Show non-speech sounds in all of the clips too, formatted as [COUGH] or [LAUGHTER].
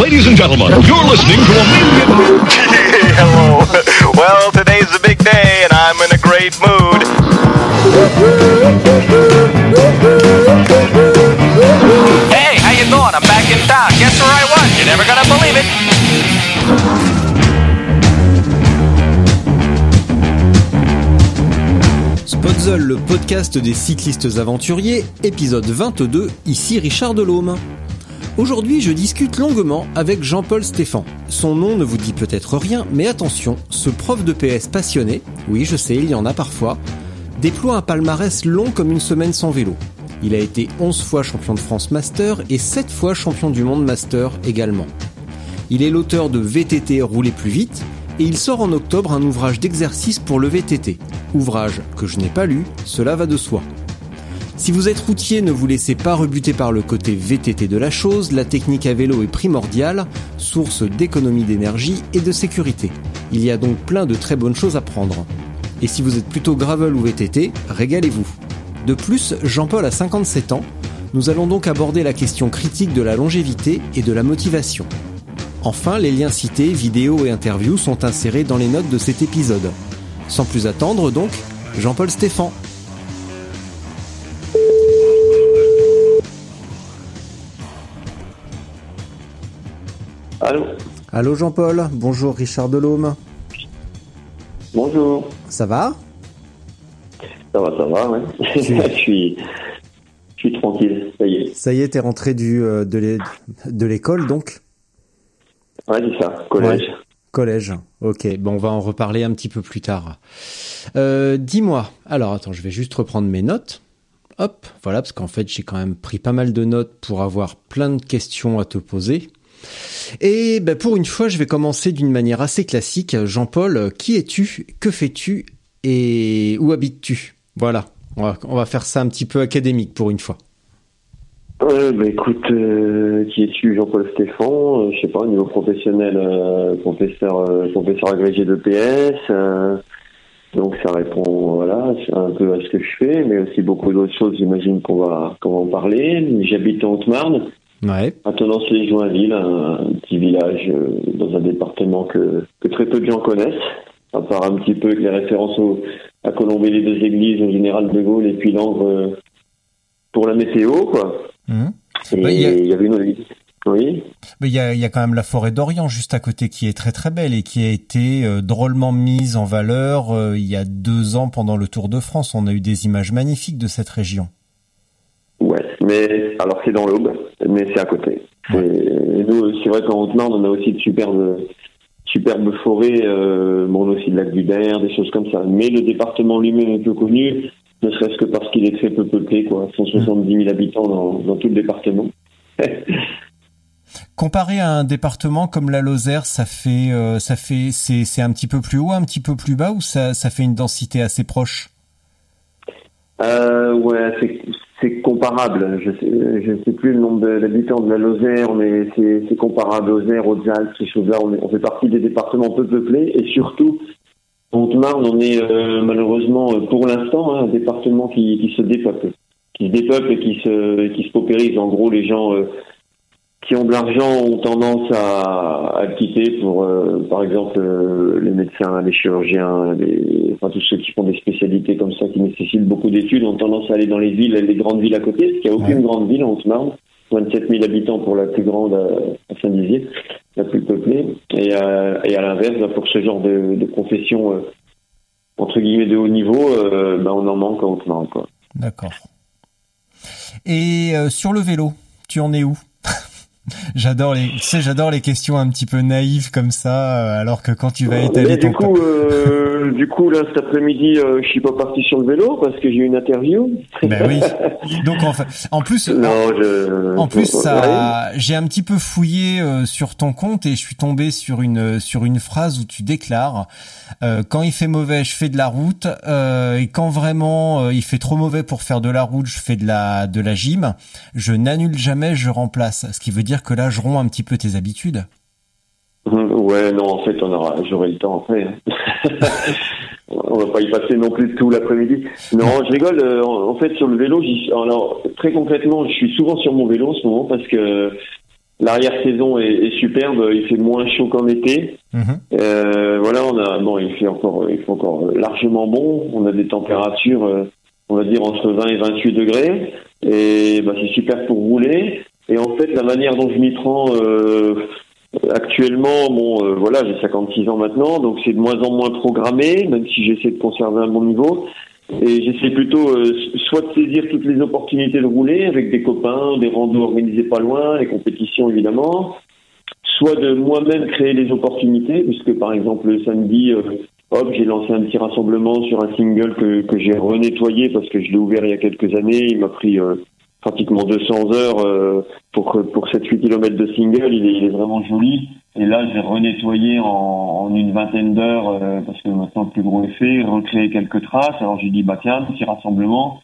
Ladies and gentlemen, you're listening to a million. Hello. [LAUGHS] Well, today's a big day, and I'm in a great mood. Hey, how you doing? I'm back in town. Guess where I was? You're never gonna believe it. Spotzel, le podcast des cyclistes aventuriers, épisode 22, ici Richard Delhomme. Aujourd'hui, je discute longuement avec Jean-Paul Stéphan. Son nom ne vous dit peut-être rien, mais attention, ce prof de PS passionné, oui je sais, il y en a parfois, déploie un palmarès long comme une semaine sans vélo. Il a été 11 fois champion de France Master et 7 fois champion du monde Master également. Il est l'auteur de VTT Rouler plus vite et il sort en octobre un ouvrage d'exercice pour le VTT. Ouvrage que je n'ai pas lu, cela va de soi. Si vous êtes routier, ne vous laissez pas rebuter par le côté VTT de la chose, la technique à vélo est primordiale, source d'économie d'énergie et de sécurité. Il y a donc plein de très bonnes choses à prendre. Et si vous êtes plutôt gravel ou VTT, régalez-vous. De plus, Jean-Paul a 57 ans, nous allons donc aborder la question critique de la longévité et de la motivation. Enfin, les liens cités, vidéos et interviews sont insérés dans les notes de cet épisode. Sans plus attendre donc, Jean-Paul Stéphan. Allô Allô Jean-Paul, bonjour Richard Delhomme. Bonjour. Ça va? Ça va, ça va, ouais. [LAUGHS] je suis, je suis tranquille, ça y est. Ça y est, t'es rentré du, euh, de l'é- de l'école donc? Ouais, c'est ça, collège. Collège, ok. Bon, on va en reparler un petit peu plus tard. Euh, Dis-moi, alors attends, je vais juste reprendre mes notes. Hop, voilà, parce qu'en fait j'ai quand même pris pas mal de notes pour avoir plein de questions à te poser. Et ben, pour une fois, je vais commencer d'une manière assez classique. Jean-Paul, qui es-tu? Que fais-tu? Et où habites-tu? Voilà, on va faire ça un petit peu académique pour une fois. Euh, bah, écoute, euh, qui es-tu Jean-Paul Stéphan euh, Je sais pas, au niveau professionnel, euh, professeur, euh, professeur agrégé de PS. euh, donc ça répond voilà un peu à ce que je fais, mais aussi beaucoup d'autres choses. J'imagine qu'on va qu'on va en parler. J'habite en Haute-Marne, Ouais, à Tonnance-les-Joinville, un, un petit village euh, dans un département que, que très peu de gens connaissent, à part un petit peu avec les références au, à Colombey les deux églises, au général de Gaulle et puis Langres euh, pour la météo, quoi. Et Bah, il y a- il y avait une... Oui Mais il y a, il y a quand même la forêt d'Orient juste à côté qui est très très belle et qui a été euh, drôlement mise en valeur euh, il y a deux ans pendant le Tour de France. On a eu des images magnifiques de cette région. Ouais, mais alors c'est dans l'Aube, mais c'est à côté. Et nous, c'est vrai qu'en Haute-Marne, on a aussi de superbes, superbes forêts, euh, bon, on a aussi le lac d'Hubert, des choses comme ça. Mais le département lui-même est peu connu, ne serait-ce que parce qu'il est très peu peuplé, quoi. 170 000 habitants dans, dans tout le département. [LAUGHS] Comparé à un département comme la Lozère, ça fait, euh, ça fait, c'est, c'est un petit peu plus haut, un petit peu plus bas ou ça, ça fait une densité assez proche? Euh, ouais, c'est, c'est comparable. Je sais, je sais plus le nombre d'habitants de la Lozère, mais c'est, comparable aux Hautes-Alpes, Hautes-Alpes, ces choses-là. On, fait partie des départements peu peuplés et surtout, Haute-Marne, on est euh, malheureusement, euh, pour l'instant, hein, un département qui, qui se dépeuple, qui se dépeuple et qui se, qui se paupérise. En gros, les gens euh, qui ont de l'argent ont tendance à, à le quitter pour, euh, par exemple, euh, les médecins, les chirurgiens, les, enfin tous ceux qui font des spécialités comme ça qui nécessitent beaucoup d'études ont tendance à aller dans les villes, les grandes villes à côté, parce qu'il n'y a aucune Ouais. grande ville en Haute-Marne, 27 000 habitants pour la plus grande à, à Saint-Dizier, la plus peuplée, et, euh, et à l'inverse, bah, pour ce genre de, de profession euh, entre guillemets de haut niveau, euh, bah, on en manque en Haute-Marne. D'accord. Et euh, sur le vélo, tu en es où? J'adore les, tu sais, j'adore les questions un petit peu naïves comme ça, euh, alors que quand tu vas Mais étaler du ton coup, euh, du coup, là, cet après-midi, euh, je suis pas parti sur le vélo parce que j'ai eu une interview. Ben oui. [LAUGHS] Donc en, fait, en plus, Non, je... en plus, Ouais. ça, j'ai un petit peu fouillé euh, sur ton compte et je suis tombé sur une sur une phrase où tu déclares euh, quand il fait mauvais, je fais de la route euh, et quand vraiment euh, il fait trop mauvais pour faire de la route, je fais de la de la gym. Je n'annule jamais, je remplace. Ce qui veut dire que là, je romps un petit peu tes habitudes. Ouais, non, en fait, on aura, j'aurai le temps après. hein. [LAUGHS] on va pas y passer non plus tout l'après-midi. Non, je rigole. euh, en fait, sur le vélo, alors très concrètement, je suis souvent sur mon vélo en ce moment parce que l'arrière-saison est, est superbe. Il fait moins chaud qu'en été. Mhm. Euh, voilà, on a bon, il fait encore, il fait encore largement bon. On a des températures, euh, on va dire entre 20 et 28 degrés, et bah, c'est super pour rouler. Et en fait, la manière dont je m'y prends actuellement, bon, euh, voilà, j'ai 56 ans maintenant, donc c'est de moins en moins programmé, même si j'essaie de conserver un bon niveau. Et j'essaie plutôt euh, soit de saisir toutes les opportunités de rouler avec des copains, des randos organisés pas loin, les compétitions évidemment, soit de moi-même créer les opportunités, puisque par exemple le samedi, euh, hop, j'ai lancé un petit rassemblement sur un single que, que j'ai renettoyé parce que je l'ai ouvert il y a quelques années. Il m'a pris euh, pratiquement 200 heures euh, pour pour 7-8 km de single. Il est, vraiment joli. Et là, j'ai renettoyé en, en une vingtaine d'heures euh, parce que maintenant le plus gros est fait, recréé quelques traces. Alors j'ai dit bah tiens, petit rassemblement.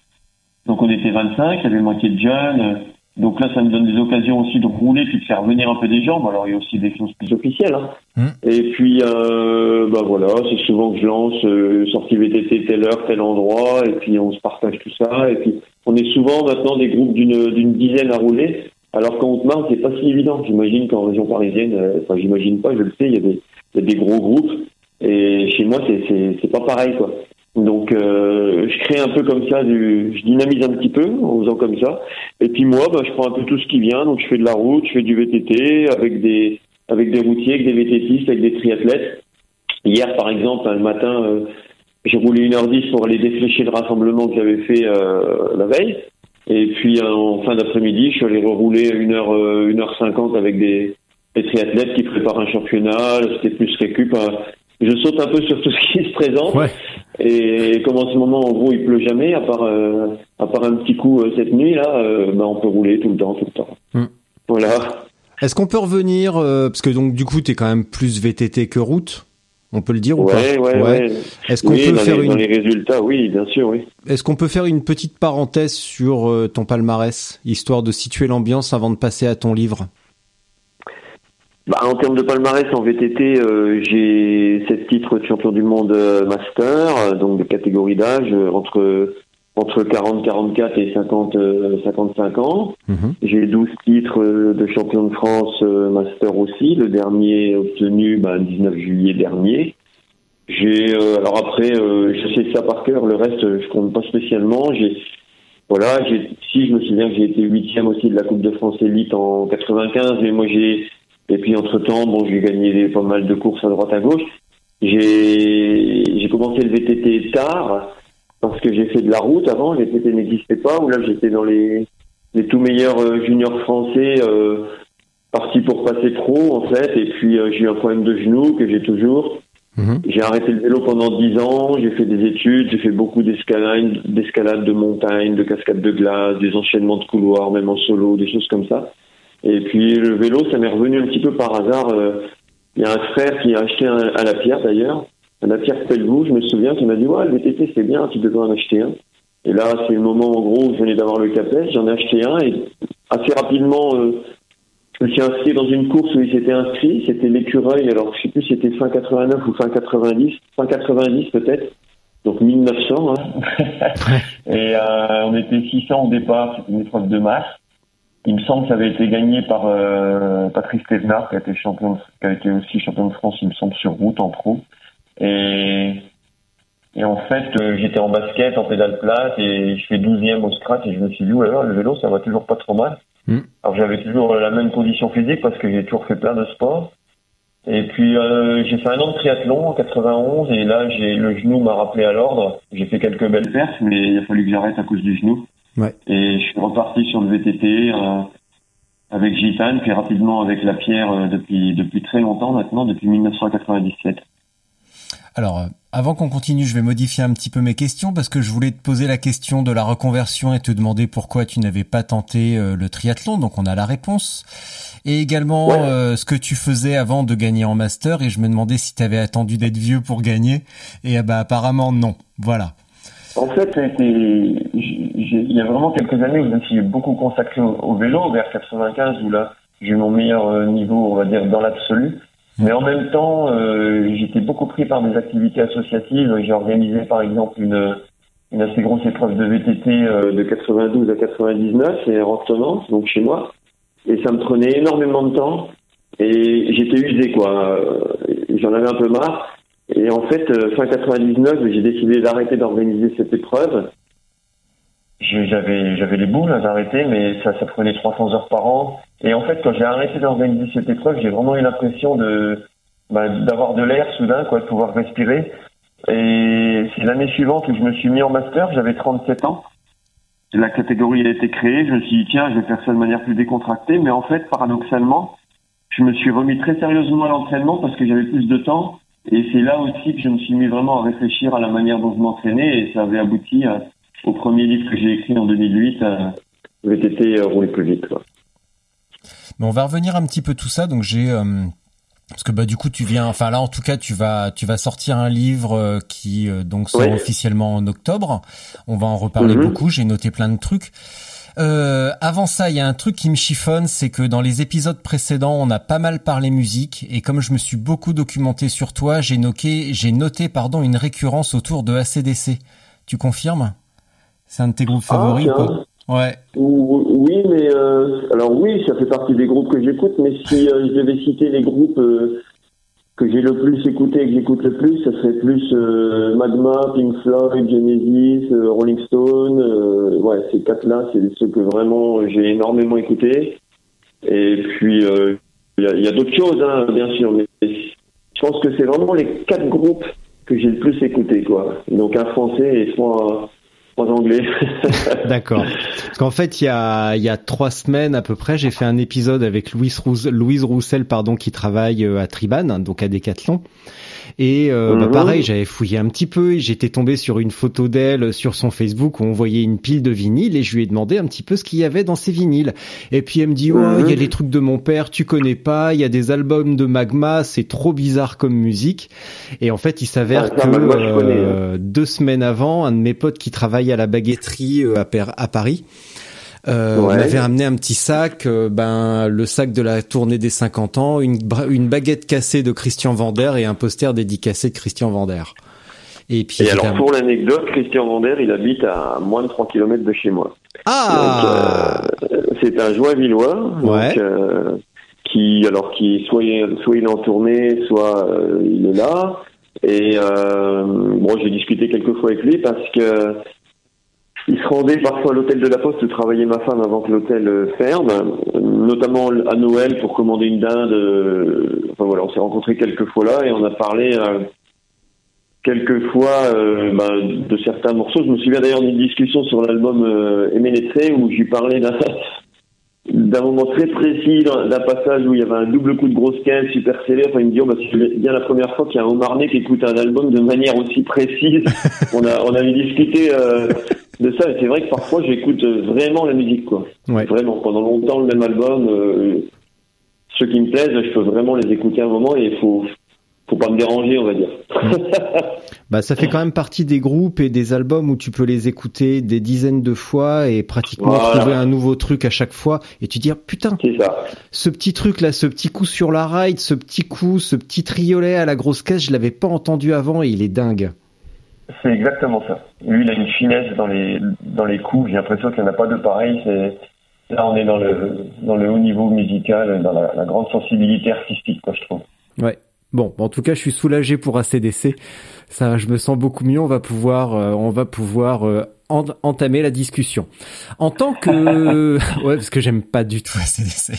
Donc on était 25, il y avait moitié de jeunes. Donc là, ça me donne des occasions aussi de rouler puis de faire venir un peu des gens. Bon, alors il y a aussi des choses plus officielles. Hein. Mm. Et puis, euh, bah voilà, c'est souvent que je lance euh, sortie VTT telle heure, tel endroit, et puis on se partage tout ça. Et puis on est souvent maintenant des groupes d'une dizaine à rouler. Alors qu'en Haute-Marne, c'est pas si évident. J'imagine qu'en région parisienne, euh, enfin j'imagine pas, je le sais, il y a des, il y a des gros groupes. Et chez moi, c'est pas pareil quoi. Donc euh, je crée un peu comme ça, du, je dynamise un petit peu en faisant comme ça. Et puis moi, bah, je prends un peu tout ce qui vient. Donc je fais de la route, je fais du VTT avec des avec des routiers, avec des VTTistes, avec des triathlètes. Hier, par exemple, le matin, euh, j'ai roulé 1h10 pour aller déflécher le rassemblement que j'avais fait euh, la veille. Et puis euh, en fin d'après-midi, je suis allé rerouler 1h, euh, 1h50 avec des, des triathlètes qui préparent un championnat. C'était plus récup. euh, je saute un peu sur tout ce qui se présente. Ouais. Et comme en ce moment, en gros, il pleut jamais, à part, euh, à part un petit coup euh, cette nuit, là, euh, bah, on peut rouler tout le temps, tout le temps. Hmm. Voilà. Est-ce qu'on peut revenir euh, parce que donc du coup t'es quand même plus VTT que route, on peut le dire ou pas? Ouais, ouais. Est-ce qu'on Oui, peut dans, faire les, une dans les résultats, oui, bien sûr, oui. Est-ce qu'on peut faire une petite parenthèse sur ton palmarès, histoire de situer l'ambiance avant de passer à ton livre? Bah, en termes de palmarès en VTT, euh, j'ai sept titres de champion du monde euh, master, euh, donc de catégorie d'âge euh, entre entre 40, 44 et 50, euh, 55 ans. Mhm. J'ai 12 titres de champion de France euh, master aussi, le dernier obtenu bah, le 19 juillet dernier. J'ai euh, alors après, euh, je sais ça par cœur, le reste je compte pas spécialement. J'ai voilà, j'ai si je me souviens j'ai été huitième aussi de la Coupe de France élite en 95, mais moi j'ai et puis entre temps bon j'ai gagné pas mal de courses à droite à gauche. J'ai commencé le VTT tard parce que j'ai fait de la route avant, le VTT n'existait pas, où là j'étais dans les les tout meilleurs euh, juniors français euh, partis pour passer pro en fait et puis euh, j'ai eu un problème de genou que j'ai toujours Mhm. j'ai arrêté le vélo pendant dix ans j'ai fait des études j'ai fait beaucoup d'escalade d'escalade de montagne de cascades de glace des enchaînements de couloirs même en solo des choses comme ça et puis le vélo ça m'est revenu un petit peu par hasard euh, il y a un frère qui a acheté un, à la pierre d'ailleurs à la pierre Pelvoux je me souviens qui m'a dit ouais le VTT c'est bien tu devrais en acheter un et là, c'est le moment, en gros, où je venais d'avoir le capet. J'en ai acheté un et assez rapidement, euh, je me suis inscrit dans une course où il s'était inscrit. C'était l'écureuil. Alors, je sais plus si c'était fin 89 ou fin 90. Fin 90 peut-être. Donc 1900. Hein. [LAUGHS] et euh, on était 600 au départ. C'était une épreuve de masse. Il me semble que ça avait été gagné par euh, Patrice Thévenard, qui a été champion, de- qui a été aussi champion de France, il me semble, sur route en pro. Et et en fait, euh, j'étais en basket, en pédale plate, et je fais 12e au scratch, et je me suis dit, ouais, le vélo, ça va toujours pas trop mal. Mm. Alors j'avais toujours la même condition physique, parce que j'ai toujours fait plein de sports. Et puis, euh, j'ai fait un an de triathlon en 91, et là, j'ai le genou m'a rappelé à l'ordre. J'ai fait quelques belles pertes, mais il a fallu que j'arrête à cause du genou. Ouais. Et je suis reparti sur le VTT, euh, avec Gitane, puis rapidement avec la pierre euh, depuis, depuis très longtemps maintenant, depuis 1997. Alors, euh, avant qu'on continue, je vais modifier un petit peu mes questions parce que je voulais te poser la question de la reconversion et te demander pourquoi tu n'avais pas tenté euh, le triathlon. Donc on a la réponse. Et également euh, ce que tu faisais avant de gagner en master. Et je me demandais si tu avais attendu d'être vieux pour gagner. Et ah bah apparemment non. Voilà. En fait, il y a vraiment quelques années où je me suis beaucoup consacré au, vélo, vers 95, où là j'ai eu mon meilleur euh, niveau, on va dire, dans l'absolu. Mais en même temps, euh, j'étais beaucoup pris par des activités associatives. J'ai organisé par exemple une, assez grosse épreuve de VTT euh, de 92 à 99 et retenant, donc chez moi. Et ça me prenait énormément de temps et j'étais usé quoi. J'en avais un peu marre. Et en fait, euh, fin 99, j'ai décidé d'arrêter d'organiser cette épreuve. J'avais j'avais les boules d'arrêter, mais ça, ça prenait 300 heures par an. Et en fait, quand j'ai arrêté d'organiser cette épreuve, j'ai vraiment eu l'impression de bah, d'avoir de l'air soudain, quoi, de pouvoir respirer. Et c'est l'année suivante où je me suis mis en master, j'avais 37 ans. La catégorie a été créée, je me suis dit tiens, je vais faire ça de manière plus décontractée, mais en fait, paradoxalement, je me suis remis très sérieusement à l'entraînement parce que j'avais plus de temps. Et c'est là aussi que je me suis mis vraiment à réfléchir à la manière dont je m'entraînais et ça avait abouti au premier livre que j'ai écrit en 2008, VTT rouler plus vite. Quoi. Mais on va revenir un petit peu tout ça. Donc j'ai euh, parce que bah du coup tu viens, enfin là en tout cas tu vas tu vas sortir un livre euh, qui euh, donc sort officiellement en octobre. On va en reparler mhm. beaucoup. J'ai noté plein de trucs. Euh, avant ça, il y a un truc qui me chiffonne, c'est que dans les épisodes précédents, on a pas mal parlé musique, et comme je me suis beaucoup documenté sur toi, j'ai noté, j'ai noté pardon une récurrence autour de ACDC. Tu confirmes? C'est un de tes groupes ah, favoris, quoi Ouais. Oui, mais euh, alors oui, ça fait partie des groupes que j'écoute, mais si euh, je devais citer les groupes euh, que j'ai le plus écouté et que j'écoute le plus, ça serait plus Magma, Pink Floyd, Genesis, Rolling Stone. ouais, ces quatre-là, c'est ceux que vraiment j'ai énormément écouté. Et puis il y a, d'autres choses, hein, bien sûr, mais je pense que c'est vraiment les quatre groupes que j'ai le plus écouté, quoi. Donc un français et trois anglais. [LAUGHS] D'accord. Parce qu'en fait, il y a, il y a trois semaines à peu près, j'ai fait un épisode avec Louise, Louise Roussel, pardon, qui travaille euh, à Triban, donc à Decathlon. Et euh, bah, mhm. pareil, j'avais fouillé un petit peu et j'étais tombé sur une photo d'elle sur son Facebook où on voyait une pile de vinyles et je lui ai demandé un petit peu ce qu'il y avait dans ces vinyles. Et puis elle me dit, oh, il y a mhm. les trucs de mon père, tu connais pas, il y a des albums de Magma, c'est trop bizarre comme musique. Et en fait, il s'avère ah, que euh, hein. deux semaines avant, un de mes potes qui travaille à la baguetterie euh, à Paris, euh, On avait ramené un petit sac, euh, ben le sac de la tournée des 50 ans, une, une baguette cassée de Christian Vander et un poster dédicacé de Christian Vander. Et puis et alors pour l'anecdote, Christian Vander, il habite à moins de 3 km de chez moi. Ah euh, C'est un joie-villois, ouais. Euh, qui alors qui soit soit il est en tournée, soit il est là. Et bon, j'ai discuté quelques fois avec lui parce que il se rendait parfois à l'hôtel de la Poste où travaillait ma femme avant que l'hôtel euh, ferme, notamment à Noël pour commander une dinde. Euh, enfin voilà, on s'est rencontrés quelques fois là et on a parlé euh, quelques fois ben, de certains morceaux. Je me souviens d'ailleurs d'une discussion sur l'album euh, où j'ai parlais d'un moment très précis, d'un passage où il y avait un double coup de grosse caisse super serré. Enfin, il me dit, oh, bah, c'est bien la première fois qu'il y a un Omarné qui écoute un album de manière aussi précise. [LAUGHS] on a, on avait discuté euh, de ça, et c'est vrai que parfois j'écoute vraiment la musique, quoi. Vraiment, pendant longtemps, le même album. Euh, ceux qui me plaisent, je peux vraiment les écouter un moment et il faut, faut pas me déranger, on va dire. [LAUGHS] bah, ça fait quand même partie des groupes et des albums où tu peux les écouter des dizaines de fois et pratiquement trouver un nouveau truc à chaque fois et tu dis ah, putain, ça. ce petit truc là, ce petit coup sur la ride, ce petit coup, ce petit triolet à la grosse caisse, je l'avais pas entendu avant et il est dingue. C'est exactement ça. Lui, il a une finesse dans les dans les coups. J'ai l'impression qu'il n'y en a pas de pareil. Là, on est dans le dans le haut niveau musical, dans la, la grande sensibilité artistique, quoi, je trouve. Ouais. Bon, en tout cas, je suis soulagé pour ACDC. Ça, je me sens beaucoup mieux. On va pouvoir, euh, on va pouvoir euh, entamer la discussion. En tant que, [LAUGHS] ouais, parce que j'aime pas du tout ACDC.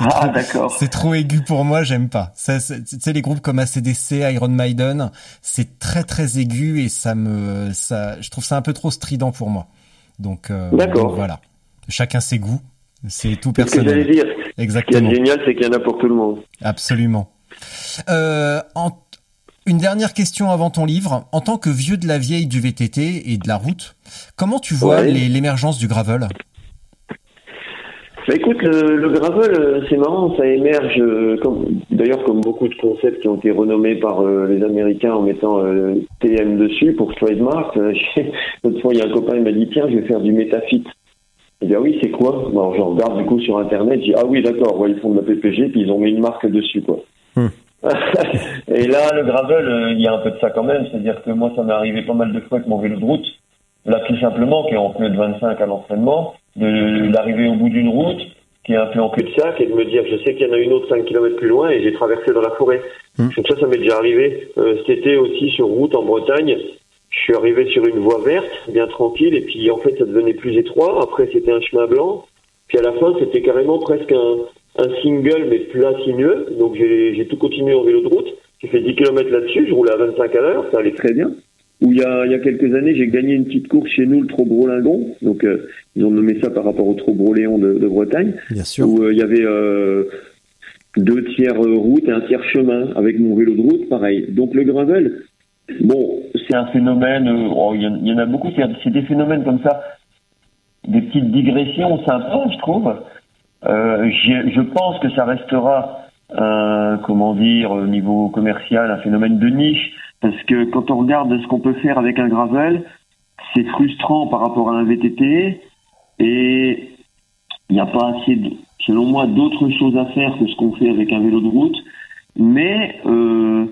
Ah, d'accord. C'est trop aigu pour moi, j'aime pas. Tu sais, les groupes comme ACDC, Iron Maiden, c'est très très aigu et ça me, ça, je trouve ça un peu trop strident pour moi. Donc, euh, d'accord. voilà. Chacun ses goûts. C'est tout personnel. Ce que j'allais dire. Exactement. Ce qui est génial, c'est qu'il y en a pour tout le monde. Absolument. Euh, Une dernière question avant ton livre. En tant que vieux de la vieille du VTT et de la route, comment tu vois Ouais. l'émergence du gravel? Bah écoute, le, le gravel, euh, c'est marrant, ça émerge, euh, d'ailleurs comme beaucoup de concepts qui ont été renommés par euh, les Américains en mettant euh, TM dessus pour trademark. [LAUGHS] L'autre fois, il y a un copain qui m'a dit, tiens, je vais faire du métafit. Il dit, ah oui, c'est quoi? Bon, Je regarde du coup sur Internet, je dis, ah oui, d'accord, ouais, ils font de la PPG, puis ils ont mis une marque dessus, quoi. Hmm. [LAUGHS] Et là, le gravel, euh, il y a un peu de ça quand même, c'est-à-dire que moi, ça m'est arrivé pas mal de fois avec mon vélo de route, là tout simplement, qui est en pneu de 25 à l'entraînement, d'arriver au bout d'une route, qui est un peu en cul-de-sac, et de me dire, je sais qu'il y en a une autre 5 km plus loin, et j'ai traversé dans la forêt. Hmm. Donc ça, ça m'est déjà arrivé. Euh, cet été aussi, sur route en Bretagne, je suis arrivé sur une voie verte, bien tranquille, et puis en fait, ça devenait plus étroit. Après, c'était un chemin blanc. Puis à la fin, c'était carrément presque un, un single, mais plat sinueux. Donc j'ai tout continué en vélo de route. J'ai fait 10 km là-dessus, je roulais à 25 à l'heure, ça allait très bien. Où il y a, il y a quelques années, j'ai gagné une petite course chez nous, le Trobrolingon. Donc euh, ils ont nommé ça par rapport au Trobroléon de, de Bretagne Bien sûr. où euh, il y avait euh, deux tiers euh, route et un tiers chemin avec mon vélo de route, pareil. Donc le gravel, bon, c'est un phénomène, euh, oh, il y, en- il y en a beaucoup, c'est c'est des phénomènes comme ça, des petites digressions sympas, je trouve. Euh, je pense que ça restera, un, comment dire, au niveau commercial, un phénomène de niche, parce que quand on regarde ce qu'on peut faire avec un gravel, c'est frustrant par rapport à un VTT, et il n'y a pas assez, de, selon moi, d'autres choses à faire que ce qu'on fait avec un vélo de route. Mais euh,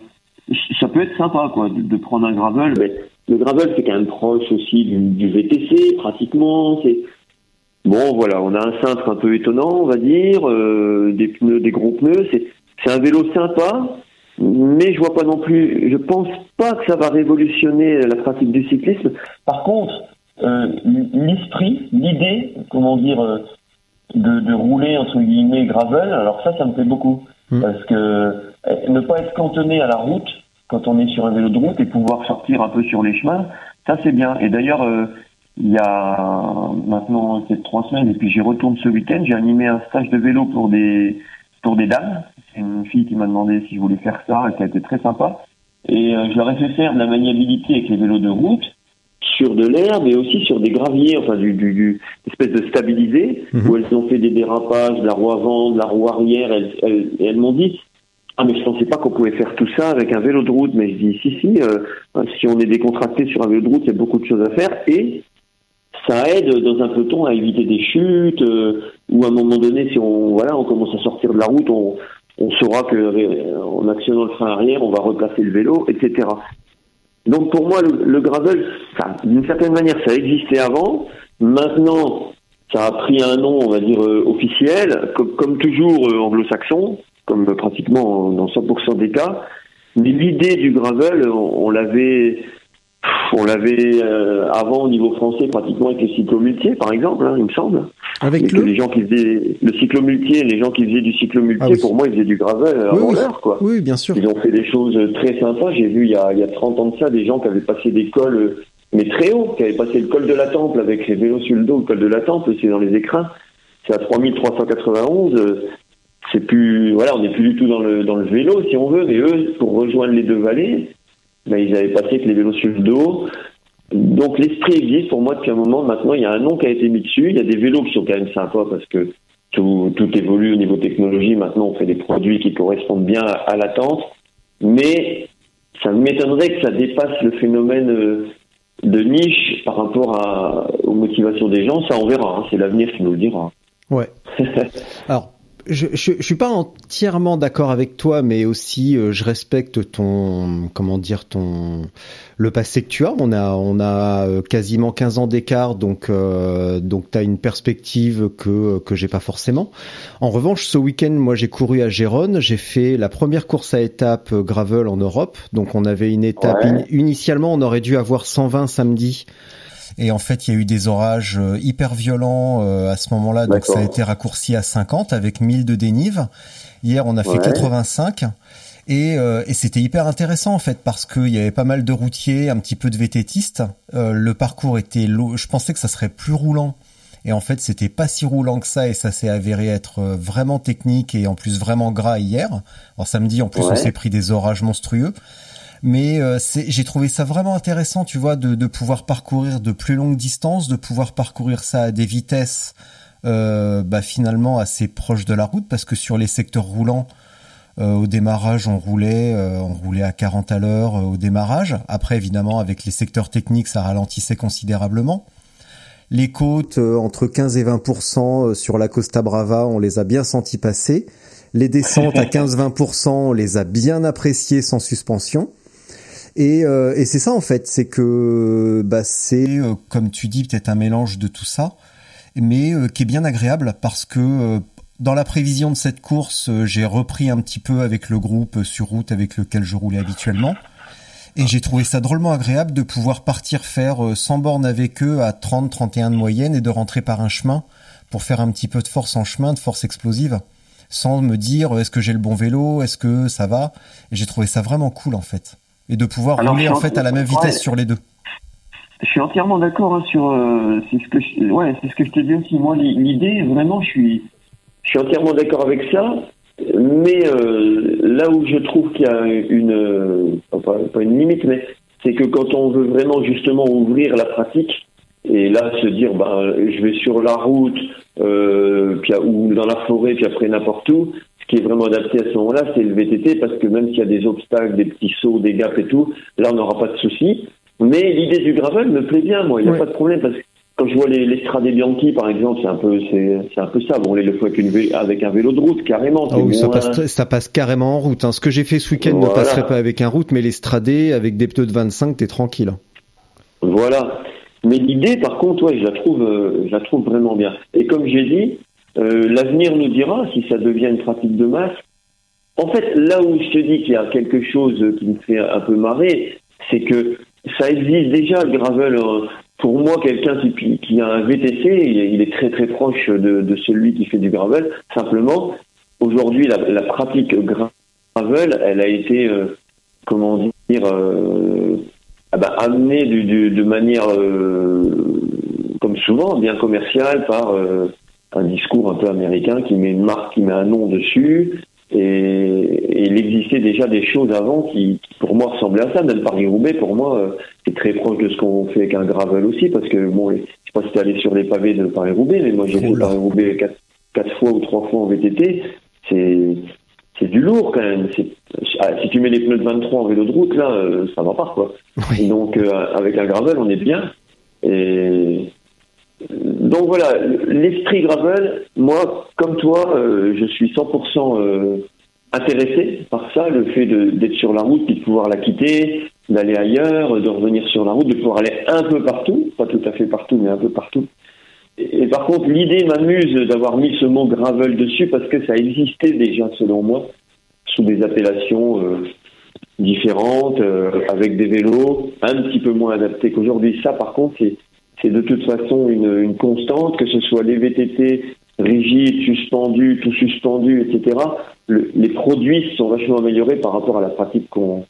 ça peut être sympa, quoi, de, de prendre un gravel. Mais le gravel, c'est quand même proche aussi du, du VTC, pratiquement. C'est bon, voilà, on a un cintre un peu étonnant, on va dire, euh, des pneus, des gros pneus. C'est un vélo sympa, mais je vois pas non plus. Je pense pas que ça va révolutionner la pratique du cyclisme. Par contre, euh, l'esprit, l'idée, comment dire. euh, de, de rouler entre guillemets gravel, alors ça, ça me plaît beaucoup. Mm. Parce que euh, ne pas être cantonné à la route quand on est sur un vélo de route et pouvoir sortir un peu sur les chemins, ça c'est bien. Et d'ailleurs, il y a maintenant peut-être trois semaines, et puis j'y retourne ce week-end, j'ai animé un stage de vélo pour des pour des dames. C'est une fille qui m'a demandé si je voulais faire ça, et ça a été très sympa. Et euh, je leur ai fait faire de la maniabilité avec les vélos de route sur de l'herbe et aussi sur des graviers, enfin du, du, du espèce de stabilisé, Mhm. où elles ont fait des dérapages, de la roue avant, de la roue arrière, elles, elles, et elles m'ont dit ah mais je pensais pas qu'on pouvait faire tout ça avec un vélo de route, mais je dis si si, euh, si on est décontracté sur un vélo de route, il y a beaucoup de choses à faire et ça aide dans un peloton à éviter des chutes euh, ou à un moment donné si on voilà on commence à sortir de la route, on, on saura que euh, en actionnant le frein arrière, on va replacer le vélo, etc. Donc pour moi, le, le gravel, d'une certaine manière, ça existait avant. Maintenant, ça a pris un nom, on va dire, euh, officiel, comme, comme toujours euh, anglo-saxon, comme euh, pratiquement dans 100% des cas. Mais l'idée du gravel, on, on l'avait, on l'avait euh, avant au niveau français pratiquement avec les cyclomultiers, par exemple, hein, il me semble. Avec le les gens qui faisaient le cyclomultier, les gens qui faisaient du cyclomultier, Ah oui. pour moi, ils faisaient du gravel Oui, avant oui. l'heure, quoi. Oui, bien sûr. Ils ont fait des choses très sympas. J'ai vu il y, a, il y a 30 ans de ça des gens qui avaient passé des cols, mais très hauts, qui avaient passé le col de la Temple avec les vélos sur le dos. Le col de la Temple, c'est dans les écrins. C'est à 3391. euh, C'est plus, voilà, on n'est plus du tout dans le, dans le vélo, si on veut. Mais eux, pour rejoindre les deux vallées, ben, ils avaient passé avec les vélos sur le dos. Donc l'esprit existe pour moi depuis un moment. Maintenant, il y a un nom qui a été mis dessus. Il y a des vélos qui sont quand même sympas parce que tout, tout évolue au niveau technologie. Maintenant, on fait des produits qui correspondent bien à, à l'attente. Mais ça m'étonnerait que ça dépasse le phénomène euh, de niche par rapport à, aux motivations des gens. Ça, on verra. hein. C'est l'avenir qui nous le dira. Ouais. [LAUGHS] Alors, je, je, je suis pas entièrement d'accord avec toi, mais aussi euh, je respecte ton, comment dire, ton, le passé que tu as. On a, on a euh, quasiment 15 ans d'écart, donc, euh, donc t'as une perspective que que j'ai pas forcément. En revanche, ce week-end, moi, j'ai couru à Gérone. J'ai fait la première course à étapes euh, gravel en Europe. Donc, on avait une étape. Ouais. in- initialement, on aurait dû avoir 120 samedi. Et en fait, il y a eu des orages euh, hyper violents euh, à ce moment-là, donc ça a été raccourci à 50 avec 1000 de dénive. Hier, on a fait Ouais. 85. Et, euh, et c'était hyper intéressant en fait parce qu'il y avait pas mal de routiers, un petit peu de VTTistes. Euh, le parcours était, lo- je pensais que ça serait plus roulant et en fait c'était pas si roulant que ça et ça s'est avéré être euh, vraiment technique et en plus vraiment gras hier. Alors samedi en plus Ouais. on s'est pris des orages monstrueux. Mais euh, j'ai trouvé ça vraiment intéressant, tu vois, de, de pouvoir parcourir de plus longues distances, de pouvoir parcourir ça à des vitesses euh, bah, finalement assez proches de la route, parce que sur les secteurs roulants, euh, au démarrage, on roulait, euh, on roulait à 40 à l'heure euh, au démarrage. Après, évidemment, avec les secteurs techniques, ça ralentissait considérablement. Les côtes euh, entre 15 et 20% euh, sur la Costa Brava, on les a bien sentis passer. Les descentes à [LAUGHS] 15-20% on les a bien appréciées sans suspension. Et, euh, et c'est ça en fait, c'est que bah, c'est euh, comme tu dis peut-être un mélange de tout ça, mais euh, qui est bien agréable parce que dans la prévision de cette course, j'ai repris un petit peu avec le groupe sur route avec lequel je roulais habituellement. Et j'ai trouvé ça drôlement agréable de pouvoir partir faire euh, 100 bornes avec eux à 30-31 de moyenne et de rentrer par un chemin pour faire un petit peu de force en chemin, de force explosive, sans me dire est-ce que j'ai le bon vélo, est-ce que ça va? Et j'ai trouvé ça vraiment cool en fait. Et de pouvoir Alors, rouler en fait à la même ouais. vitesse sur les deux. Je suis entièrement d'accord hein, sur. euh, c'est ce que je, ouais, c'est ce que je te dis aussi. Moi, l'i- l'idée, vraiment, je suis, je suis entièrement d'accord avec ça. Mais euh, là où je trouve qu'il y a une, euh, pas, pas une limite, mais c'est que quand on veut vraiment justement ouvrir la pratique et là se dire, ben, je vais sur la route, euh, puis à- ou dans la forêt, puis après n'importe où. Qui est vraiment adapté à ce moment-là, c'est le VTT parce que même s'il y a des obstacles, des petits sauts, des gaps et tout, là on n'aura pas de souci. Mais l'idée du gravel me plaît bien, moi. Il n'y a Ouais. pas de problème parce que quand je vois les, les Bianchi, par exemple, c'est un peu, c'est, un peu ça. Bon, on les le fait avec, avec un vélo de route, carrément. Ah oui, ça passe, ça passe carrément en route. hein. Ce que j'ai fait ce week-end ne Voilà. passerait pas avec un route, mais les stradés avec des pneus de 25, t'es tranquille. Voilà. Mais l'idée, par contre, ouais, je la trouve, euh, je la trouve vraiment bien. Et comme j'ai dit, euh, l'avenir nous dira si ça devient une pratique de masse. En fait, là où je te dis qu'il y a quelque chose qui me fait un peu marrer, c'est que ça existe déjà le gravel. euh, Pour moi, quelqu'un qui, a un VTC, il est, très très proche de, celui qui fait du gravel. Simplement, aujourd'hui, la, pratique gravel, elle a été, euh, comment dire, euh, ah bah, amenée de manière, comme souvent, bien commerciale par un discours un peu américain qui met une marque, qui met un nom dessus. Et, et il existait déjà des choses avant qui, qui, pour moi, ressemblaient à ça. Même Paris-Roubaix, pour moi, euh, c'est très proche de ce qu'on fait avec un gravel aussi, parce que, bon, je sais pas si t'es allé sur les pavés de Paris-Roubaix, mais moi, j'ai fait. Paris-Roubaix quatre, quatre fois ou trois fois en VTT. C'est, c'est du lourd quand même. Ah, si tu mets les pneus de 23 en vélo de route, là, euh, ça va pas, quoi. Oui. Donc, euh, avec un gravel, on est bien. Et donc voilà, l'esprit gravel, moi, comme toi, euh, je suis 100% euh, intéressé par ça, le fait d'être sur la route, puis de pouvoir la quitter, d'aller ailleurs, de revenir sur la route, de pouvoir aller un peu partout, pas tout à fait partout, mais un peu partout. Et, par contre, l'idée m'amuse d'avoir mis ce mot gravel dessus parce que ça existait déjà, selon moi, sous des appellations euh, différentes, avec des vélos un petit peu moins adaptés qu'aujourd'hui. Ça, par contre, c'est c'est de toute façon une, une constante, que ce soit les VTT rigides, suspendus, tout suspendus, etc. Le- les produits sont vachement améliorés par rapport à la pratique qu'on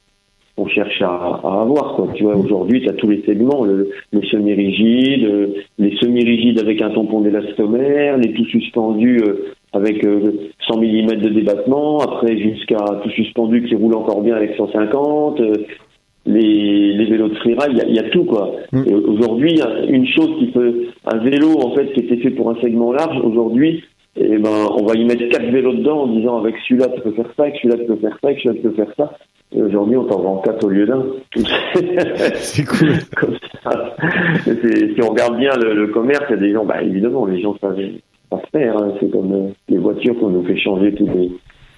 cherche à, à avoir. Quoi. Tu vois, aujourd'hui, tu as tous les segments, le, les semi-rigides, euh, les semi-rigides avec un tampon d'élastomère, les tout suspendus euh, avec euh, 100 mm de débattement, après jusqu'à tout suspendu qui roule encore bien avec 150, euh, les, les vélos de freeride, il y a- il y, a tout quoi. Mm. Aujourd'hui, une chose qui peut, un vélo en fait qui était fait pour un segment large, aujourd'hui, eh ben, on va y mettre quatre vélos dedans en disant avec celui-là tu peux faire ça, avec celui-là tu peux faire ça, avec celui-là tu peux faire ça. Et aujourd'hui, on t'en vend quatre au lieu d'un. [LAUGHS] C'est cool. [LAUGHS] Comme ça. Si on regarde bien le, le commerce, il y a des gens, bah évidemment, les gens savent, savent faire. hein. C'est comme euh, les voitures qu'on nous fait changer tous les,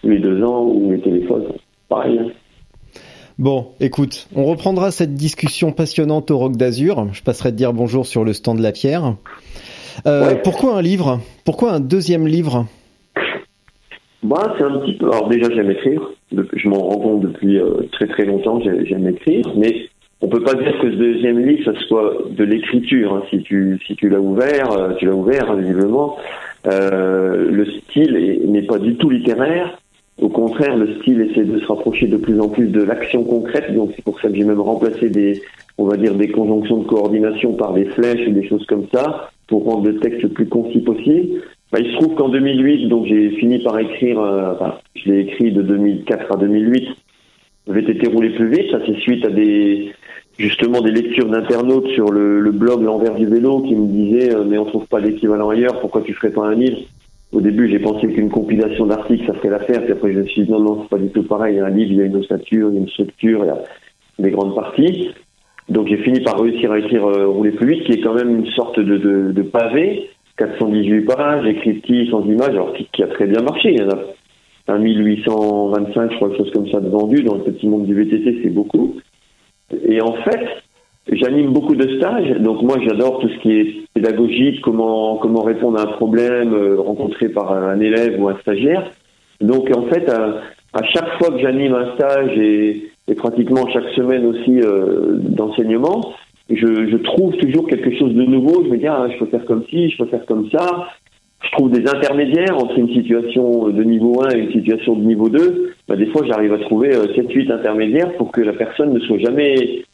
tous les deux ans ou les téléphones. Pareil. hein. Bon, écoute, on reprendra cette discussion passionnante au Rock d'Azur. Je passerai te dire bonjour sur le stand de la pierre. Euh, Ouais. Pourquoi un livre? Pourquoi un deuxième livre? Moi, c'est un petit peu. Alors déjà, j'aime écrire. Je m'en rends compte depuis euh, très très longtemps. j'ai- J'aime écrire, mais on peut pas dire que ce deuxième livre, ça soit de l'écriture. hein. Si tu si tu l'as ouvert, euh, tu l'as ouvert visiblement. Le style est- n'est pas du tout littéraire. Au contraire, le style essaie de se rapprocher de plus en plus de l'action concrète. Donc c'est pour ça que j'ai même remplacé des, on va dire, des conjonctions de coordination par des flèches ou des choses comme ça pour rendre le texte le plus concis possible. Bah, il se trouve qu'en 2008, donc j'ai fini par écrire, euh, enfin, je l'ai écrit de 2004 à 2008, VTT rouler plus vite. Ça c'est suite à des justement des lectures d'internautes sur le, blog L'envers du vélo qui me disaient euh, mais on trouve pas l'équivalent ailleurs, pourquoi tu ferais pas un livre? Au début j'ai pensé qu'une compilation d'articles ça ferait l'affaire, puis après je me suis dit non non c'est pas du tout pareil, il y a un livre, il y a une ossature, il y a une structure, il y a des grandes parties. Donc j'ai fini par réussir à écrire euh, Rouler plus vite, qui est quand même une sorte de, de, de pavé, 418 pages, écrit petit, sans images, alors qui, qui a très bien marché. Il y en a un 1825, je crois, quelque chose comme ça de vendu. Dans le petit monde du VTT, c'est beaucoup. Et en fait, j'anime beaucoup de stages. Donc moi, j'adore tout ce qui est pédagogique, comment comment répondre à un problème euh, rencontré par un élève ou un stagiaire. Donc en fait, à, chaque fois que j'anime un stage et, et, pratiquement chaque semaine aussi euh, d'enseignement, je, je, trouve toujours quelque chose de nouveau. Je me dis, ah, je peux faire comme ci, je peux faire comme ça. Je trouve des intermédiaires entre une situation de niveau 1 et une situation de niveau 2. Bah, des fois, j'arrive à trouver euh, 7-8 intermédiaires pour que la personne ne soit jamais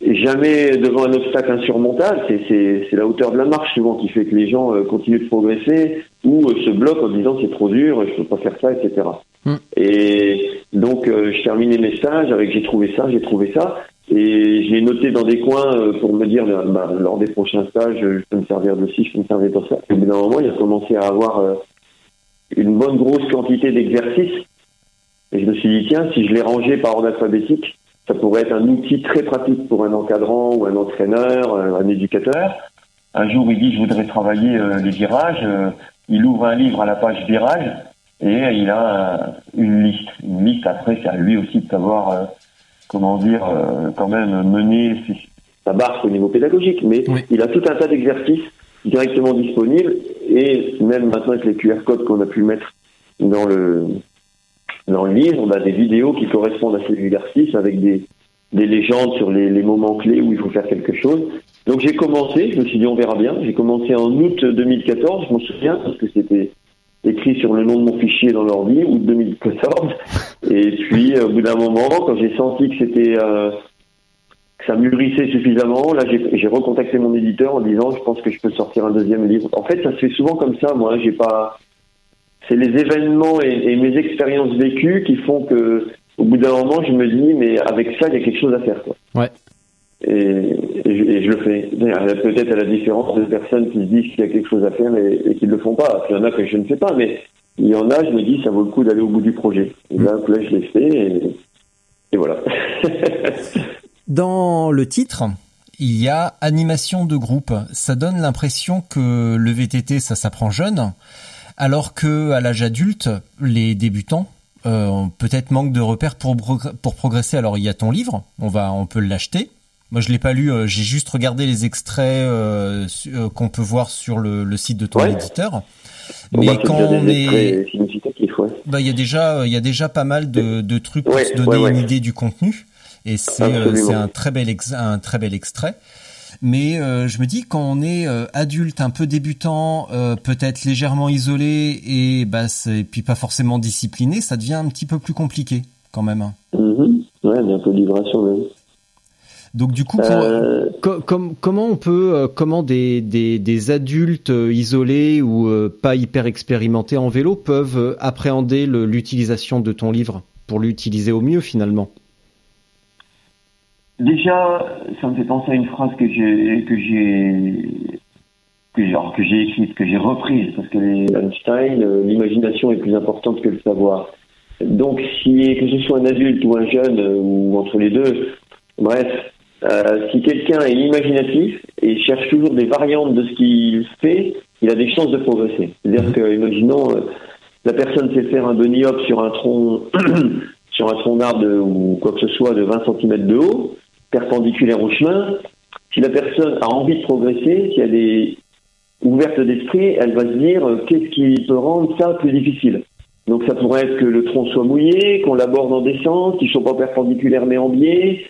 jamais devant un obstacle insurmontable. C'est la hauteur de la marche souvent qui fait que les gens euh, continuent de progresser ou euh, se bloquent en disant c'est trop dur, je peux pas faire ça, etc. Mm. Et donc, euh, je terminais mes stages avec j'ai trouvé ça, j'ai trouvé ça. Et j'ai noté dans des coins euh, pour me dire, bah, lors des prochains stages, je peux me servir de ci, je peux me servir de ça. Et au bout d'un moment, il a commencé à avoir une bonne grosse quantité d'exercices. Et je me suis dit, tiens, si je les rangeais par ordre alphabétique, ça pourrait être un outil très pratique pour un encadrant ou un entraîneur, un éducateur. Un jour, il dit, je voudrais travailler les virages. il ouvre un livre à la page virage et il a une liste. Une liste, après, c'est à lui aussi de savoir comment dire, euh, quand même mener sa barque au niveau pédagogique, mais il a tout un tas d'exercices directement disponibles et même maintenant avec les QR codes qu'on a pu mettre dans le dans le livre, on a des vidéos qui correspondent à ces exercices avec des, des légendes sur les, moments clés où il faut faire quelque chose. Donc j'ai commencé, je me suis dit on verra bien. J'ai commencé en août 2014, je m'en souviens parce que c'était écrit sur le nom de mon fichier dans l'ordi, août 2014. Et puis, euh, au bout d'un moment, quand j'ai senti que c'était euh, ça mûrissait suffisamment, là, j'ai recontacté mon éditeur en disant, je pense que je peux sortir un deuxième livre. En fait, ça se fait souvent comme ça. Moi, j'ai pas. C'est les événements et, et, mes expériences vécues qui font que, au bout d'un moment, je me dis, mais avec ça, il y a quelque chose à faire. Quoi. Ouais. Et, et, je, le fais. Peut-être à la différence de personnes qui se disent qu'il y a quelque chose à faire et, et qui ne le font pas. Il y en a que je ne fais pas, mais il y en a, je me dis, ça vaut le coup d'aller au bout du projet. Et là, là je l'ai fait et, et voilà. [LAUGHS] Dans le titre, il y a animation de groupe. Ça donne l'impression que le VTT, ça s'apprend jeune, alors que à l'âge adulte, les débutants euh, peut-être manquent de repères pour pour progresser. Alors il y a ton livre, on va, on peut l'acheter. Moi, je l'ai pas lu. Euh, j'ai juste regardé les extraits euh, euh, qu'on peut voir sur le, le, site de ton ouais. éditeur. Mais bah, quand on est, bah il y a déjà il y a déjà pas mal de, de trucs pour se donner une idée du contenu et c'est c'est un très bel ex, un très bel extrait. Mais euh, je me dis quand on est euh, adulte, un peu débutant, euh, peut-être légèrement isolé et bah et puis pas forcément discipliné, ça devient un petit peu plus compliqué quand même. Mm -hmm. Ouais, mais un peu de vibration même. Donc du coup, pour... euh... Com comment on peut, comment des, des, des adultes isolés ou pas hyper expérimentés en vélo peuvent appréhender l'utilisation de ton livre pour l'utiliser au mieux finalement? Déjà, ça me fait penser à une phrase que j'ai que j'ai que j'ai écrite, que j'ai reprise, parce que les Einstein, l'imagination est plus importante que le savoir. Donc, si que ce soit un adulte ou un jeune ou entre les deux, bref, euh, si quelqu'un est imaginatif et cherche toujours des variantes de ce qu'il fait, il a des chances de progresser. C'est-à-dire que, imaginons, euh, la personne sait faire un bunny hop sur un tronc, [CLEARS THROAT] sur un tronc d'arbre ou quoi que ce soit de 20 cm de haut, perpendiculaire au chemin. Si la personne a envie de progresser, si elle est ouverte d'esprit, elle va se dire euh, qu'est-ce qui peut rendre ça plus difficile? Donc ça pourrait être que le tronc soit mouillé, qu'on l'aborde en descente, qu'il soit pas perpendiculaire mais en biais,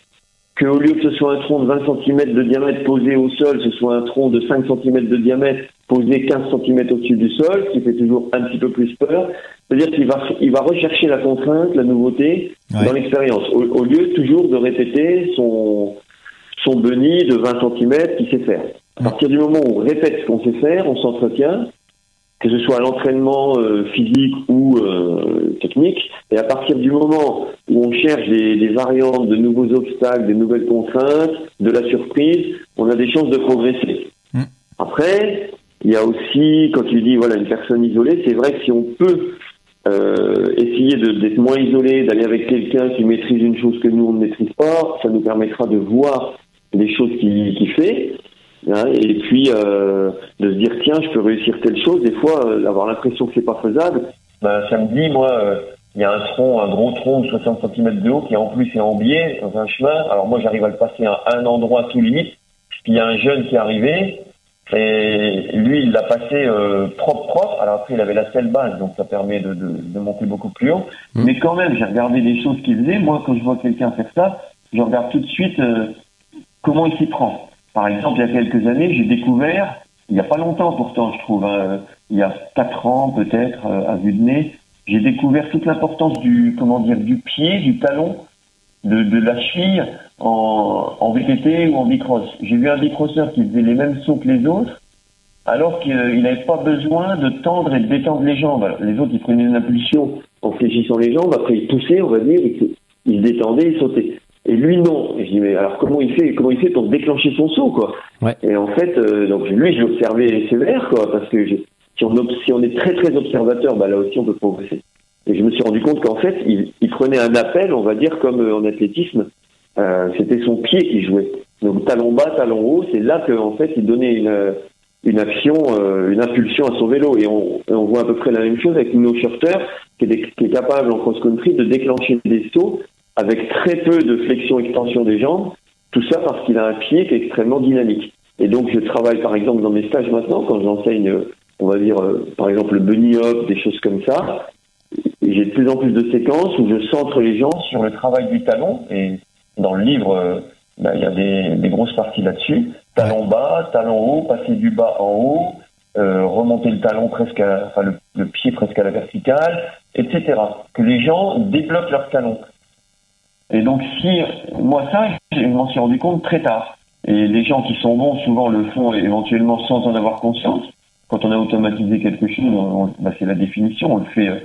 qu'au lieu que ce soit un tronc de 20 cm de diamètre posé au sol, ce soit un tronc de 5 cm de diamètre posé 15 cm au-dessus du sol, ce qui fait toujours un petit peu plus peur. C'est-à-dire qu'il va, il va rechercher la contrainte, la nouveauté ouais. dans l'expérience, au, au, lieu toujours de répéter son, son bunny de 20 cm qu'il sait faire. À partir du moment où on répète ce qu'on sait faire, on s'entretient, que ce soit à l'entraînement euh, physique ou euh, technique. Et à partir du moment où on cherche des, des, variantes, de nouveaux obstacles, des nouvelles contraintes, de la surprise, on a des chances de progresser. Mm. Après, il y a aussi, quand tu dis voilà une personne isolée, c'est vrai que si on peut euh, essayer d'être moins isolé, d'aller avec quelqu'un qui maîtrise une chose que nous on ne maîtrise pas, ça nous permettra de voir des choses qu'il qui fait. Hein, et puis euh, de se dire tiens je peux réussir telle chose des fois euh, avoir l'impression que c'est pas faisable. Ben, ça me dit moi euh, il y a un tronc un gros tronc de 60 cm de haut qui en plus est en biais dans un chemin. Alors moi j'arrive à le passer à un endroit tout limite. Puis il y a un jeune qui est arrivé. Et lui il l'a passé euh, propre propre. Alors après il avait la selle basse donc ça permet de, de, de monter beaucoup plus haut. Mm. mais quand même j'ai regardé des choses qu'il faisait moi quand je vois quelqu'un faire ça je regarde tout de suite euh, comment il s'y prend par exemple, il y a quelques années, j'ai découvert, il n'y a pas longtemps pourtant, je trouve, hein, il y a quatre ans peut-être, euh, à vue de nez, j'ai découvert toute l'importance du, comment dire, du pied, du talon, de, la cheville en, VTT ou en bicross. J'ai vu un bicrosseur qui faisait les mêmes sauts que les autres, alors qu'il n'avait pas besoin de tendre et de détendre les jambes. Les autres, ils prenaient une impulsion en fléchissant les jambes, après ils poussaient, on va dire, ils, ils se détendaient, ils sautaient. Et lui non. Et je dis mais alors comment il fait comment il fait pour déclencher son saut quoi Ouais. Et en fait euh, donc lui je l'observais sévère quoi parce que je- si on si on est très très observateur bah là aussi on peut progresser. Et je me suis rendu compte qu'en fait il, il prenait un appel on va dire comme euh, en athlétisme euh, c'était son pied qui jouait. Donc talon bas talon haut c'est là qu'en fait il donnait une euh, une action, euh, une impulsion à son vélo. Et on, et on voit à peu près la même chose avec No Shorter, qui est, qui est capable en cross-country de déclencher des sauts avec très peu de flexion-extension des jambes. Tout ça parce qu'il a un pied qui est extrêmement dynamique. Et donc je travaille par exemple dans mes stages maintenant, quand j'enseigne, euh, on va dire, euh, par exemple le bunny hop, des choses comme ça. J'ai de plus en plus de séquences où je centre les gens sur le travail du talon. Et dans le livre, euh, ben, il y a des, grosses parties là-dessus. Talon bas, talon haut, passer du bas en haut, remonter le talon presque, à, enfin le, le pied presque à la verticale, etc. Que les gens débloquent leur talon. Et donc si moi ça, je m'en suis rendu compte très tard. Et les gens qui sont bons souvent le font éventuellement sans en avoir conscience. Quand on a automatisé quelque chose, on- on- bah, c'est la définition, on le fait euh,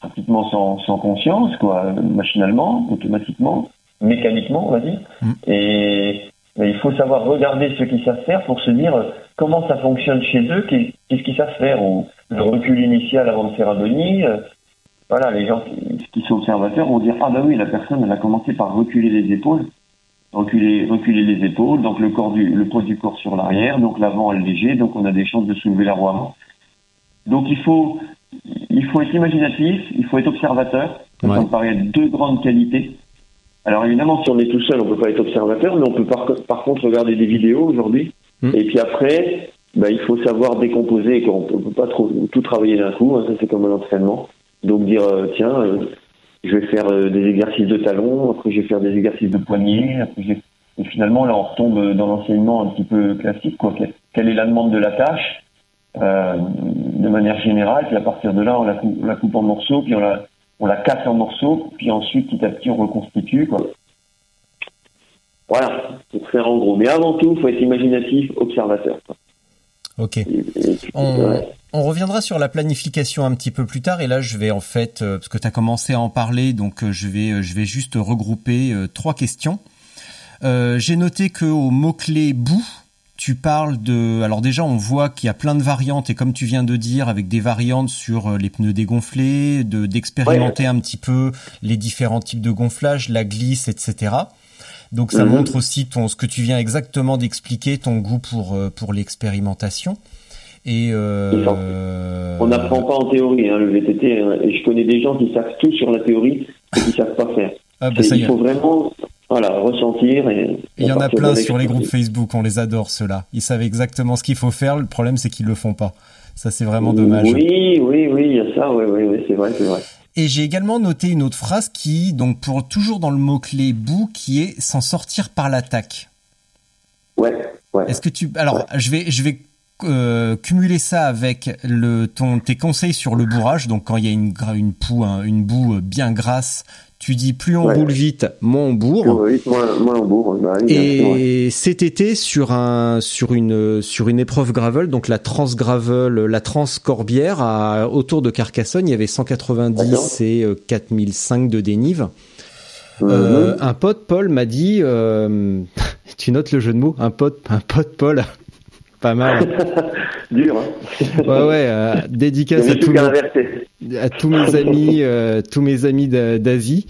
pratiquement sans, sans conscience, quoi, machinalement, automatiquement, mécaniquement, on va dire. Mm. Et mais il faut savoir regarder ce qu'ils savent faire pour se dire euh, comment ça fonctionne chez eux, qu'est- qu'est-ce qu'ils savent faire, ou le recul initial avant de faire un bunny. Voilà, les gens qui, qui sont observateurs vont dire ah bah oui, la personne elle a commencé par reculer les épaules, reculer, reculer les épaules, donc le corps du, le poids du corps sur l'arrière, donc l'avant est léger, donc on a des chances de soulever la roue avant. Donc il faut, il faut être imaginatif, il faut être observateur. Ça Ouais. me paraît être deux grandes qualités. Alors évidemment, si on est tout seul, on peut pas être observateur, mais on peut par, par contre regarder des vidéos aujourd'hui. Mm. Et puis après, bah, il faut savoir décomposer. Quoi. On peut, on peut pas trop, tout travailler d'un coup. hein, ça c'est comme un entraînement. Donc dire euh, tiens, euh, je vais faire euh, des exercices de talons, après je vais faire des exercices de poignets, après et finalement là on retombe dans l'enseignement un petit peu classique. Quoi. Quelle- est la demande de la tâche? De manière générale, puis à partir de là on la coupe, on la coupe en morceaux, puis on la on la casse en morceaux, puis ensuite petit à petit on reconstitue. Quoi. Voilà, pour faire en gros. Mais avant tout, il faut être imaginatif, observateur. quoi. Ok. Et- et- On, ouais. on reviendra sur la planification un petit peu plus tard et là je vais en fait euh, parce que tu as commencé à en parler donc euh, je vais euh, je vais juste regrouper trois questions. Euh, J'ai noté que au mot clé bout tu parles de alors déjà on voit qu'il y a plein de variantes et comme tu viens de dire avec des variantes sur les pneus dégonflés, de d'expérimenter un petit peu les différents types de gonflage, la glisse, etc. Donc ça Mhm. montre aussi ton ce que tu viens exactement d'expliquer ton goût pour euh, pour l'expérimentation. Et euh, On n'apprend pas en théorie hein, le VTT. hein, et je connais des gens qui savent tout sur la théorie et qui savent pas faire. Ah, bah, ça il faut vraiment voilà, ressentir. Et, Il y en a plein sur les groupes. Facebook, on les adore ceux-là. Ils savent exactement ce qu'il faut faire, le problème c'est qu'ils le font pas. Ça c'est vraiment dommage. Oui, oui, oui, il y a ça, oui, oui, oui, c'est vrai, c'est vrai. Et j'ai également noté une autre phrase qui, donc pour toujours dans le mot-clé bout, qui est s'en sortir par l'attaque. Ouais, ouais. Est-ce que tu, alors je vais, je vais euh, cumuler ça avec le ton tes conseils sur le bourrage, donc quand il y a une une boue une boue bien grasse, tu dis plus on boule vite, moins on bourre. Oui, moins, moins on bourre. Bah, et cet été sur un sur une sur une épreuve gravel, donc la Trans Gravel, la Trans Corbière, à, autour de Carcassonne, il y avait 190 et 4005 de dénive. Euh, un pote Paul m'a dit, euh, [LAUGHS] tu notes le jeu de mots, un pote, un pote Paul, pas mal. [LAUGHS] Dur. Hein ouais ouais, euh, dédicace à tous, mes, à tous mes amis, tous mes amis d'Asie.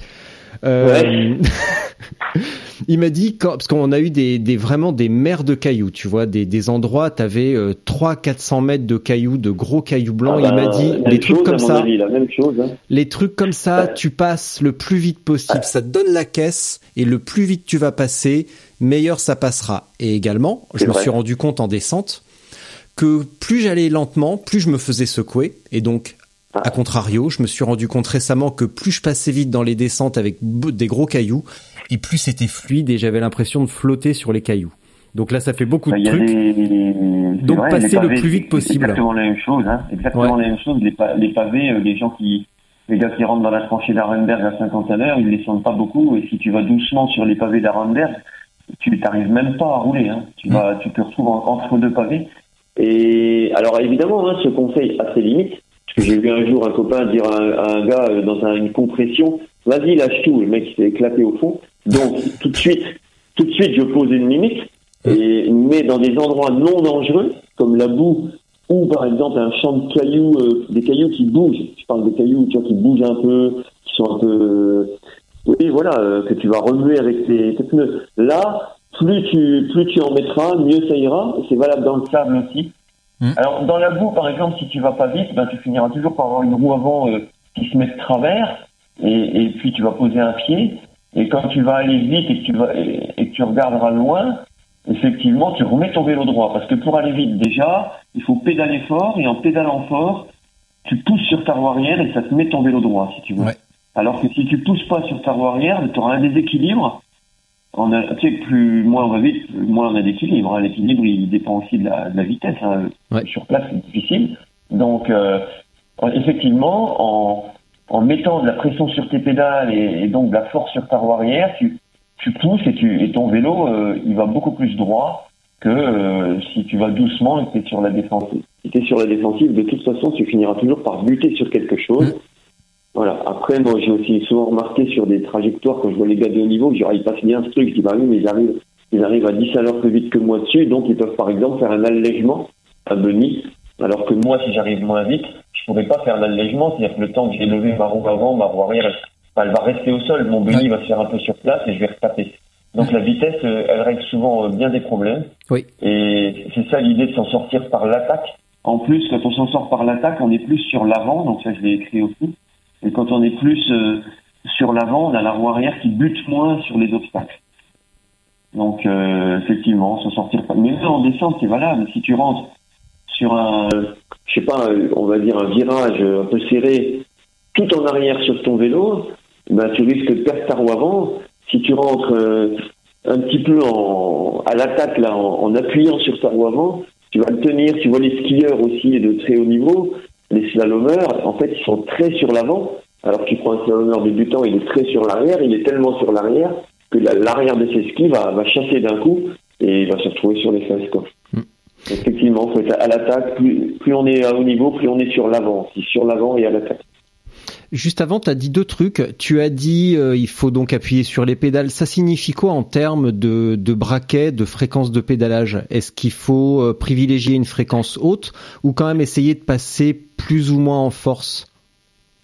Ouais. [LAUGHS] il m'a dit quand, parce qu'on a eu des, des, vraiment des mers de cailloux, tu vois, des, des endroits, t'avais euh, 3 400 mètres de cailloux, de gros cailloux blancs. Ah il m'a bah, dit même les trucs chose, comme ça, avis, la même chose. hein. les trucs comme ça, tu passes le plus vite possible. Ça te donne la caisse et le plus vite tu vas passer, meilleur ça passera. Et également, je me vrai. suis rendu compte en descente que plus j'allais lentement, plus je me faisais secouer. Et donc, Ah. à contrario, je me suis rendu compte récemment que plus je passais vite dans les descentes avec des gros cailloux, et plus c'était fluide et j'avais l'impression de flotter sur les cailloux. Donc là, ça fait beaucoup Bah, de a trucs. des- Donc, vrai, passer le plus vite possible. Exactement la même chose. Hein. Exactement Ouais. la même chose. Les, pa- les pavés, euh, les gens qui, les gars qui rentrent dans la tranchée d'Arenberg à 50 à l'heure, ils descendent pas beaucoup. Et si tu vas doucement sur les pavés d'Arenberg, tu t'arrives même pas à rouler. Hein. Tu vas, tu te retrouves en- entre deux pavés. Et alors évidemment, hein, ce conseil a ses limites. Parce que j'ai vu un jour un copain dire à un, à un gars euh, dans un- une compression, vas-y lâche tout. Le mec s'est éclaté au fond. Donc tout de suite, tout de suite je pose une limite et mais dans des endroits non dangereux comme la boue ou par exemple un champ de cailloux, euh, des cailloux qui bougent. Je parle des cailloux tu vois, qui bougent un peu, qui sont un peu, euh, oui voilà, euh, que tu vas remuer avec tes, tes pneus. Là, plus tu plus tu en mettras, mieux ça ira. C'est valable dans le sable aussi. Mm. Alors dans la boue par exemple, si tu vas pas vite, ben tu finiras toujours par avoir une roue avant euh, qui se met de travers et, et puis tu vas poser un pied. Et quand tu vas aller vite et que tu vas et, et que tu regarderas loin, effectivement, tu remets ton vélo droit. Parce que pour aller vite, déjà, il faut pédaler fort, et en pédalant fort, tu pousses sur ta roue arrière et ça te met ton vélo droit, si tu veux. Ouais. Alors que si tu pousses pas sur ta roue arrière, tu auras un déséquilibre. On a, tu sais, plus, moins on va vite, plus- moins on a d'équilibre. hein. L'équilibre, il dépend aussi de la, de la vitesse. hein. Ouais. Sur place, c'est difficile. Donc, euh, effectivement, en, en mettant de la pression sur tes pédales et, et donc de la force sur ta roue arrière, tu, tu pousses et, tu, et ton vélo, euh, il va beaucoup plus droit que euh, si tu vas doucement et que tu es sur la défensive. Si tu es sur la défensive, de toute façon, tu finiras toujours par buter sur quelque chose. Voilà. Après, moi, j'ai aussi souvent remarqué sur des trajectoires, quand je vois les gars de haut niveau, que je dis, ils passent bien ce truc, je dis, bah oui, mais ils arrivent, ils arrivent à 10 à l'heure plus vite que moi dessus, donc ils peuvent, par exemple, faire un allègement à Beni, alors que moi, si j'arrive moins vite, je pourrais pas faire l'allègement, c'est-à-dire que le temps que j'ai levé ma roue avant, ma roue arrière, elle, enfin, elle va rester au sol, mon Beni va se faire un peu sur place et je vais retaper. Donc la vitesse, euh, elle règle souvent euh, bien des problèmes. Oui. Et c'est ça l'idée de s'en sortir par l'attaque. En plus, quand on s'en sort par l'attaque, on est plus sur l'avant, donc ça je l'ai écrit aussi. Et quand on est plus euh, sur l'avant, on a la roue arrière qui bute moins sur les obstacles. Donc euh, effectivement, s'en sortir par... Mais en descente, c'est valable. Si tu rentres sur un, je sais pas, on va dire un virage un peu serré, tout en arrière sur ton vélo, ben tu risques de perdre ta roue avant. Si tu rentres euh, un petit peu en, à l'attaque là, en appuyant sur ta roue avant, tu vas le tenir. Tu vois les skieurs aussi de très haut niveau, les slalomeurs, en fait, ils sont très sur l'avant. Alors que tu prends un slalomeur débutant, il est très sur l'arrière. Il est tellement sur l'arrière que la- l'arrière de ses skis va, va chasser d'un coup et il va se retrouver sur les fesses. Quoi. Effectivement, faut être à l'attaque. Plus, plus on est à haut niveau, plus on est sur l'avant. Si sur l'avant et à l'attaque. Juste avant, tu as dit deux trucs. Tu as dit euh, il faut donc appuyer sur les pédales. Ça signifie quoi en termes de, de braquet, de fréquence de pédalage? Est-ce qu'il faut euh, privilégier une fréquence haute ou quand même essayer de passer plus ou moins en force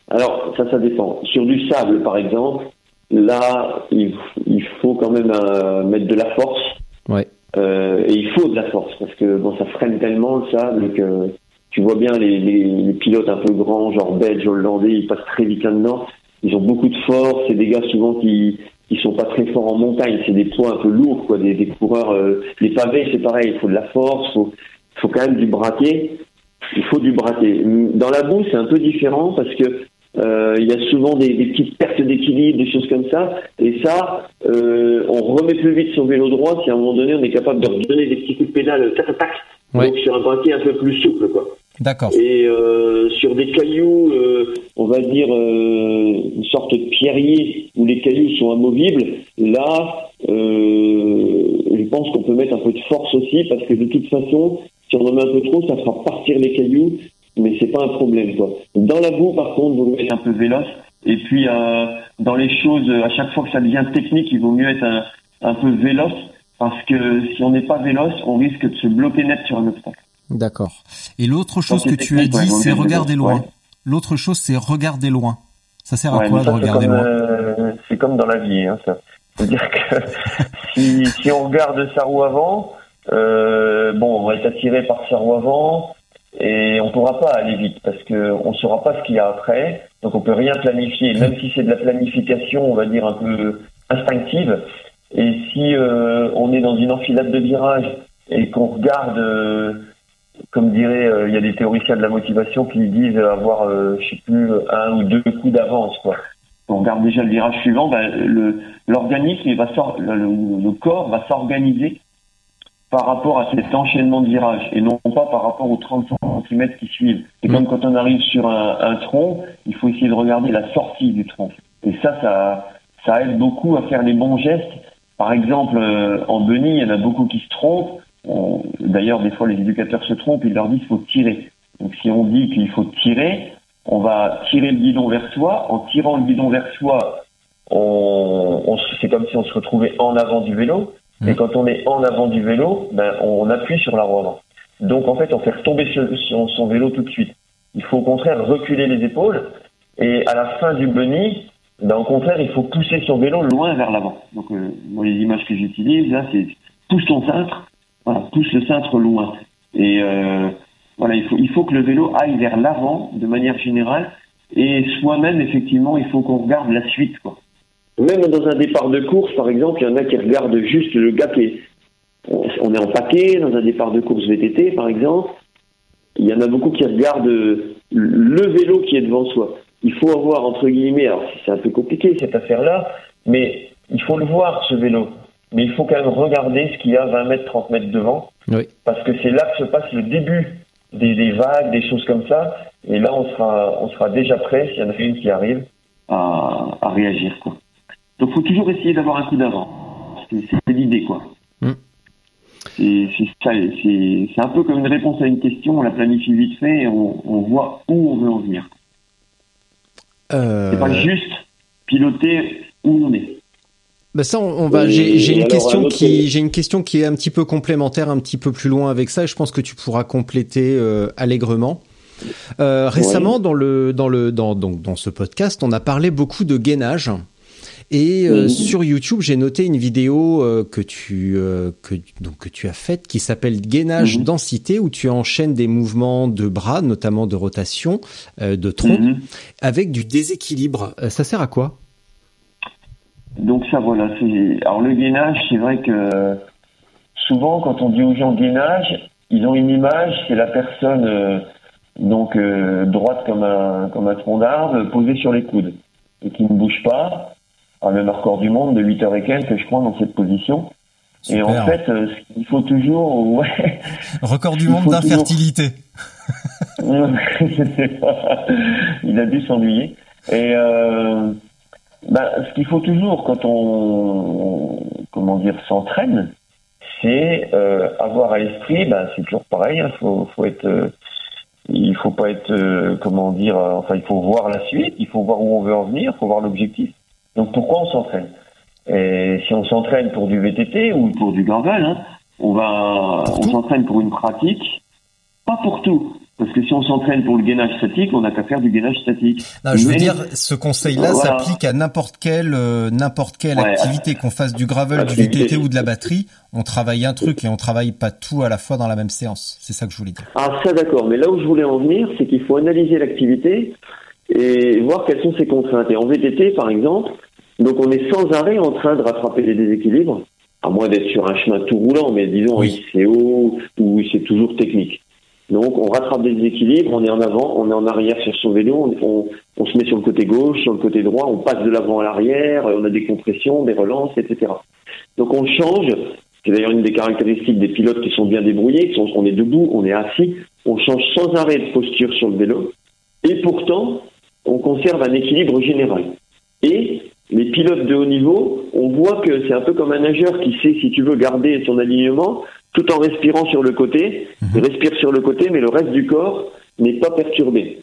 Alors, ça, ça dépend. Sur du sable, par exemple, là, il, il faut quand même euh, mettre de la force. Ouais. Euh, et il faut de la force parce que bon, ça freine tellement le sable que tu vois bien les, les, les pilotes un peu grands, genre belges, hollandais, ils passent très vite là-dedans. Ils ont beaucoup de force. C'est des gars souvent qui qui sont pas très forts en montagne. C'est des poids un peu lourds, quoi. Des, des coureurs. euh, les pavés, c'est pareil. Il faut de la force. Faut faut quand même du braquet. Il faut du braquet. Dans la boue, c'est un peu différent parce que euh, il y a souvent des, des petites pertes d'équilibre, des choses comme ça. Et ça, euh, on remet plus vite son vélo droit si à un moment donné on est capable de redonner des petits coups de pédale, tac, tac, tac, Ouais. Donc sur un paquet un peu plus souple, quoi. D'accord. Et euh, sur des cailloux, euh, on va dire euh, une sorte de pierrier où les cailloux sont amovibles. Là, euh, je pense qu'on peut mettre un peu de force aussi parce que de toute façon, si on en met un peu trop, ça fera partir les cailloux, mais c'est pas un problème quoi. Dans la boue, par contre, vous devez être un peu véloce. Et puis euh, dans les choses, à chaque fois que ça devient technique, il vaut mieux être un, un peu véloce parce que si on n'est pas véloce, on risque de se bloquer net sur un obstacle. D'accord. Et l'autre chose que tu as ouais, dit, c'est regarder loin. ouais. L'autre chose, c'est regarder loin. Ça sert à Ouais, quoi de regarder comme, loin euh, C'est comme dans la vie, hein, ça. C'est-à-dire que [LAUGHS] si, si on regarde sa roue avant, euh, bon, on va être attiré par sa roue avant et on pourra pas aller vite parce que on saura pas ce qu'il y a après, donc on peut rien planifier, même si c'est de la planification, on va dire un peu instinctive. Et si euh, on est dans une enfilade de virages et qu'on regarde euh, comme dirait, euh, il y a des théoriciens de la motivation qui disent avoir, euh, je sais plus, un ou deux coups d'avance, quoi. On regarde déjà le virage suivant, ben, le, l'organisme, il va le, le- le corps va s'organiser par rapport à cet enchaînement de virages et non pas par rapport aux 30 cm qui suivent. C'est comme quand on arrive sur un, un tronc, il faut essayer de regarder la sortie du tronc. Et ça, ça, ça aide beaucoup à faire les bons gestes. Par exemple, euh, en Bunny, il y en a beaucoup qui se trompent. D'ailleurs, des fois, les éducateurs se trompent, ils leur disent qu'il faut tirer. Donc, si on dit qu'il faut tirer, on va tirer le guidon vers soi. En tirant le guidon vers soi, on, on c'est comme si on se retrouvait en avant du vélo. Et quand on est en avant du vélo, ben, on appuie sur la roue avant. Donc, en fait, on fait retomber son, son vélo tout de suite. Il faut au contraire reculer les épaules. Et à la fin du bunny, ben, au contraire, il faut pousser son vélo loin vers l'avant. Donc, euh, moi, les images que j'utilise, là, c'est pousse ton cintre, voilà, pousse le cintre loin. Et euh, voilà, il faut, il faut que le vélo aille vers l'avant de manière générale. Et soi-même, effectivement, il faut qu'on regarde la suite, quoi. Même dans un départ de course, par exemple, il y en a qui regardent juste le gars qui est. On est en paquet, dans un départ de course VTT, par exemple. Il y en a beaucoup qui regardent le vélo qui est devant soi. Il faut avoir, entre guillemets, alors c'est un peu compliqué cette affaire-là, mais il faut le voir, ce vélo. Mais il faut quand même regarder ce qu'il y a 20 mètres, 30 mètres devant, Oui. parce que c'est là que se passe le début des, des vagues, des choses comme ça. Et là, on sera, on sera déjà prêt, s'il y en a une qui arrive, à, à réagir. Quoi. Donc, faut toujours essayer d'avoir un coup d'avant. C'est l'idée, quoi. Mm. C'est ça, un peu comme une réponse à une question, on la planifie vite fait et on, on voit où on veut en venir. Euh, C'est pas juste piloter où on est. Bah ça, on, on va. J'ai une alors, question qui, j'ai une question qui est un petit peu complémentaire, un petit peu plus loin avec ça. Et je pense que tu pourras compléter euh, allègrement. Euh, récemment, dans le dans le dans donc dans ce podcast, on a parlé beaucoup de gainage. Et euh, Mhm. sur YouTube, j'ai noté une vidéo euh, que tu euh, que donc que tu as faite qui s'appelle gainage Mhm. densité où tu enchaînes des mouvements de bras, notamment de rotation, de tronc, Mhm. avec du déséquilibre. Ça sert à quoi? Donc ça voilà, alors le gainage, c'est vrai que souvent quand on dit aux gens gainage, ils ont une image, c'est la personne donc droite comme un comme un tronc d'arbre posée sur les coudes et qui ne bouge pas. Même record du monde de 8 heures et quelques, je crois, dans cette position. Et en fait, euh, il faut toujours, [LAUGHS] ouais, Record du monde d'infertilité. [LAUGHS] je sais pas. Il a dû s'ennuyer. Et euh, bah, ce qu'il faut toujours quand on, comment dire, s'entraîne, c'est euh, avoir à l'esprit, bah, c'est toujours pareil. Il faut, faut être, euh, il faut pas être, euh, comment dire, euh, enfin, il faut voir la suite, il faut voir où on veut en venir, il faut voir l'objectif. Donc pourquoi on s'entraîne? Et si on s'entraîne pour du VTT ou pour du gravel, hein, on va, on s'entraîne pour une pratique, pas pour tout. Parce que si on s'entraîne pour le gainage statique, on n'a qu'à faire du gainage statique. Non, je veux Mais- dire, ce conseil-là Voilà. s'applique à n'importe quelle euh, n'importe quelle Ouais, activité, qu'on fasse du gravel, du. VTT ou de la batterie. On travaille un truc et on travaille pas tout à la fois dans la même séance. C'est ça que je voulais dire. Ah ça d'accord, mais là où je voulais en venir, c'est qu'il faut analyser l'activité et voir quelles sont ses contraintes. Et en VTT par exemple, donc on est sans arrêt en train de rattraper les déséquilibres, à moins d'être sur un chemin tout roulant, mais disons Oui. c'est haut ou c'est toujours technique. Donc on rattrape des déséquilibres, on est en avant, on est en arrière sur son vélo, on, on, on se met sur le côté gauche, sur le côté droit, on passe de l'avant à l'arrière, on a des compressions, des relances, etc. Donc on change C'est d'ailleurs une des caractéristiques des pilotes qui sont bien débrouillés, qui sont, on est debout, on est assis, on change sans arrêt de posture sur le vélo, et pourtant, on conserve un équilibre général. Et les pilotes de haut niveau, on voit que c'est un peu comme un nageur qui sait, si tu veux, garder son alignement tout en respirant sur le côté. Il respire sur le côté, mais le reste du corps n'est pas perturbé.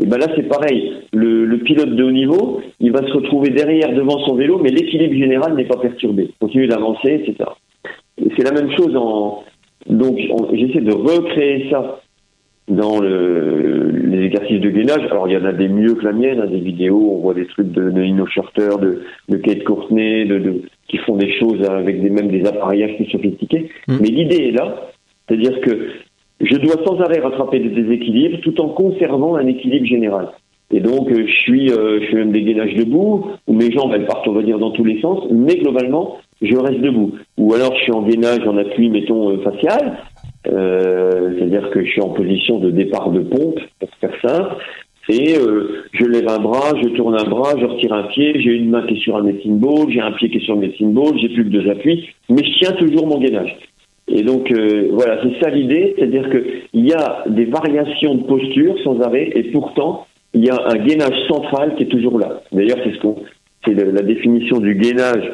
Et ben là, c'est pareil. Le, le pilote de haut niveau, il va se retrouver derrière, devant son vélo, mais l'équilibre général n'est pas perturbé. Continue d'avancer, etc. Et c'est la même chose en. Donc, on- j'essaie de recréer ça dans le, les exercices de gainage. Alors, il y en a des mieux que la mienne, hein, des vidéos, on voit des trucs de, de Nino de, de Kate Courtney, de, de, qui font des choses avec des, même des appareillages plus sophistiqués. Mais l'idée est là, c'est-à-dire que je dois sans arrêt rattraper des déséquilibres tout en conservant un équilibre général. Et donc, euh, je suis, euh, je fais même des gainages debout, où mes jambes, elles partent, on va dire, dans tous les sens, mais globalement, je reste debout. Ou alors, je suis en gainage en appui, mettons, euh, facial, euh, c'est-à-dire que je suis en position de départ de pompe, pour faire simple, et euh, je lève un bras, je tourne un bras, je retire un pied, j'ai une main qui est sur un medicine ball, j'ai un pied qui est sur le medicine ball, j'ai plus que deux appuis, mais je tiens toujours mon gainage. Et donc euh, voilà, c'est ça l'idée, c'est-à-dire que il y a des variations de posture sans arrêt, et pourtant il y a un gainage central qui est toujours là. D'ailleurs, c'est ce qu'on, c'est la définition du gainage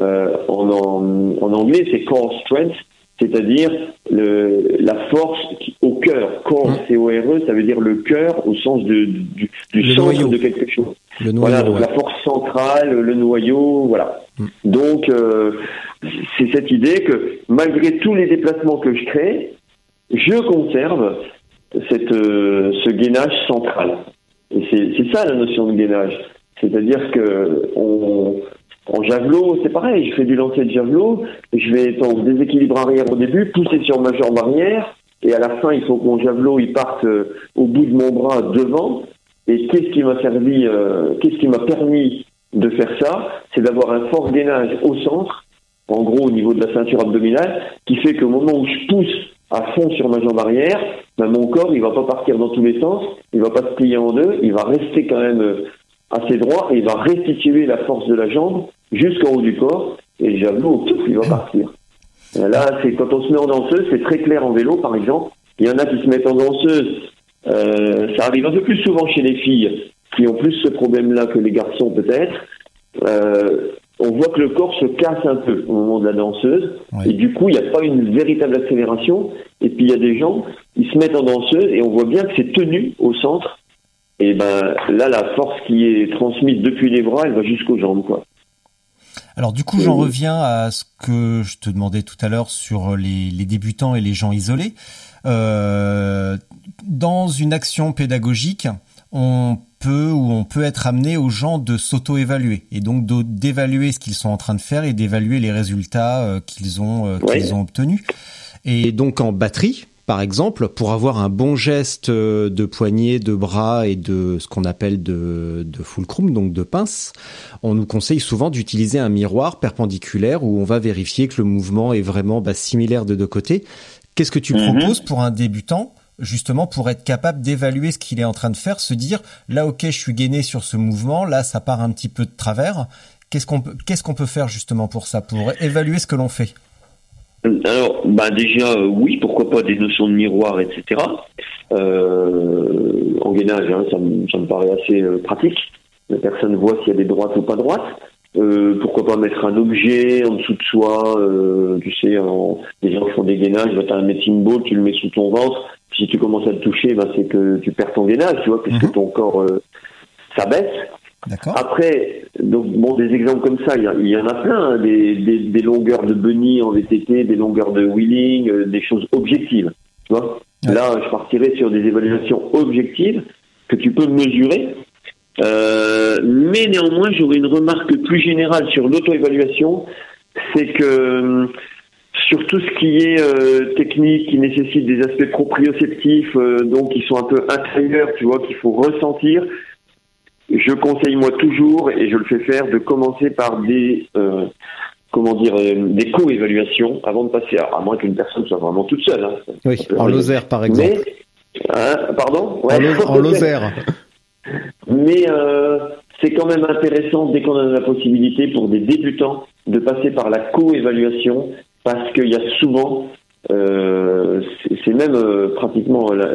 euh, en, en, en anglais, c'est core strength, c'est-à-dire la force qui- au cœur. Core, C-O-R-E, ça veut dire le cœur au sens de, du, du centre noyau. de quelque chose. Le noyau, Voilà, donc ouais. la force centrale, le noyau, voilà. Donc, euh, c'est cette idée que malgré tous les déplacements que je crée, je conserve cette, euh, ce gainage central. Et c'est ça la notion de gainage. C'est-à-dire que on, en javelot, c'est pareil, je fais du lancer de javelot, je vais être en déséquilibre arrière au début, pousser sur ma jambe arrière, et à la fin, il faut que mon javelot il parte euh, au bout de mon bras devant. Et qu'est-ce qui m'a servi, euh, qu'est-ce qui m'a permis de faire ça? C'est d'avoir un fort gainage au centre, en gros au niveau de la ceinture abdominale, qui fait qu'au moment où je pousse à fond sur ma jambe arrière, ben, mon corps il va pas partir dans tous les sens, il va pas se plier en deux, il va rester quand même euh, assez droit et il va restituer la force de la jambe jusqu'en haut du corps et le javelot, il va partir. Là, c'est quand on se met en danseuse, c'est très clair en vélo, par exemple. Il y en a qui se mettent en danseuse. Euh, ça arrive un peu plus souvent chez les filles qui ont plus ce problème-là que les garçons, peut-être. Euh, on voit que le corps se casse un peu au moment de la danseuse. Et du coup, il n'y a pas une véritable accélération. Et puis, il y a des gens, ils se mettent en danseuse et on voit bien que c'est tenu au centre. Et ben là, la force qui est transmise depuis les bras, elle va jusqu'aux jambes, quoi. Alors du coup, j'en reviens à ce que je te demandais tout à l'heure sur les, les débutants et les gens isolés. Euh, dans une action pédagogique, on peut ou on peut être amené aux gens de s'auto-évaluer et donc d'évaluer ce qu'ils sont en train de faire et d'évaluer les résultats euh, qu'ils ont euh, Ouais. qu'ils ont obtenus. Et donc en batterie, par exemple, pour avoir un bon geste euh, de poignet, de bras et de ce qu'on appelle de, de fulcrum, donc de pince, on nous conseille souvent d'utiliser un miroir perpendiculaire où on va vérifier que le mouvement est vraiment bah, similaire de deux côtés. Qu'est-ce que tu Mhm. proposes pour un débutant justement pour être capable d'évaluer ce qu'il est en train de faire, se dire là ok je suis gainé sur ce mouvement, là ça part un petit peu de travers. Qu'est-ce qu'on peut qu'est-ce qu'on peut faire justement pour ça, pour évaluer ce que l'on fait? Alors, bah déjà, euh, oui, pourquoi pas des notions de miroir, etc. Euh, en gainage, hein, ça, me, ça me paraît assez euh, pratique. La personne voit s'il y a des droites ou pas droites. Euh, pourquoi pas mettre un objet en dessous de soi, euh, tu sais, en, les gens qui font des gainages, bah, tu as un medicine ball, tu le mets sous ton ventre, si tu commences à le toucher, bah, c'est que tu perds ton gainage, tu vois, puisque Mhm. ton corps euh, s'abaisse. Après, donc bon, des exemples comme ça, il y, en a plein, hein, des, des, des longueurs de bunny en VTT, des longueurs de wheeling, euh, des choses objectives. Tu vois Ouais. Là, je partirais sur des évaluations objectives que tu peux mesurer. Euh, mais néanmoins, j'aurais une remarque plus générale sur l'auto-évaluation, c'est que euh, sur tout ce qui est euh, technique, qui nécessite des aspects proprioceptifs, donc qui sont un peu intérieurs, tu vois, qu'il faut ressentir, je conseille moi toujours, et je le fais faire, de commencer par des euh, comment dire euh, des co-évaluations avant de passer, à, à moins qu'une personne soit vraiment toute seule. Hein. Oui, en. Lozère par exemple. Mais, hein, pardon? En, Lo- en Lozère. [LAUGHS] Mais euh, c'est quand même intéressant dès qu'on a la possibilité pour des débutants de passer par la co-évaluation parce qu'il y a souvent, euh, c'est même euh, pratiquement, la-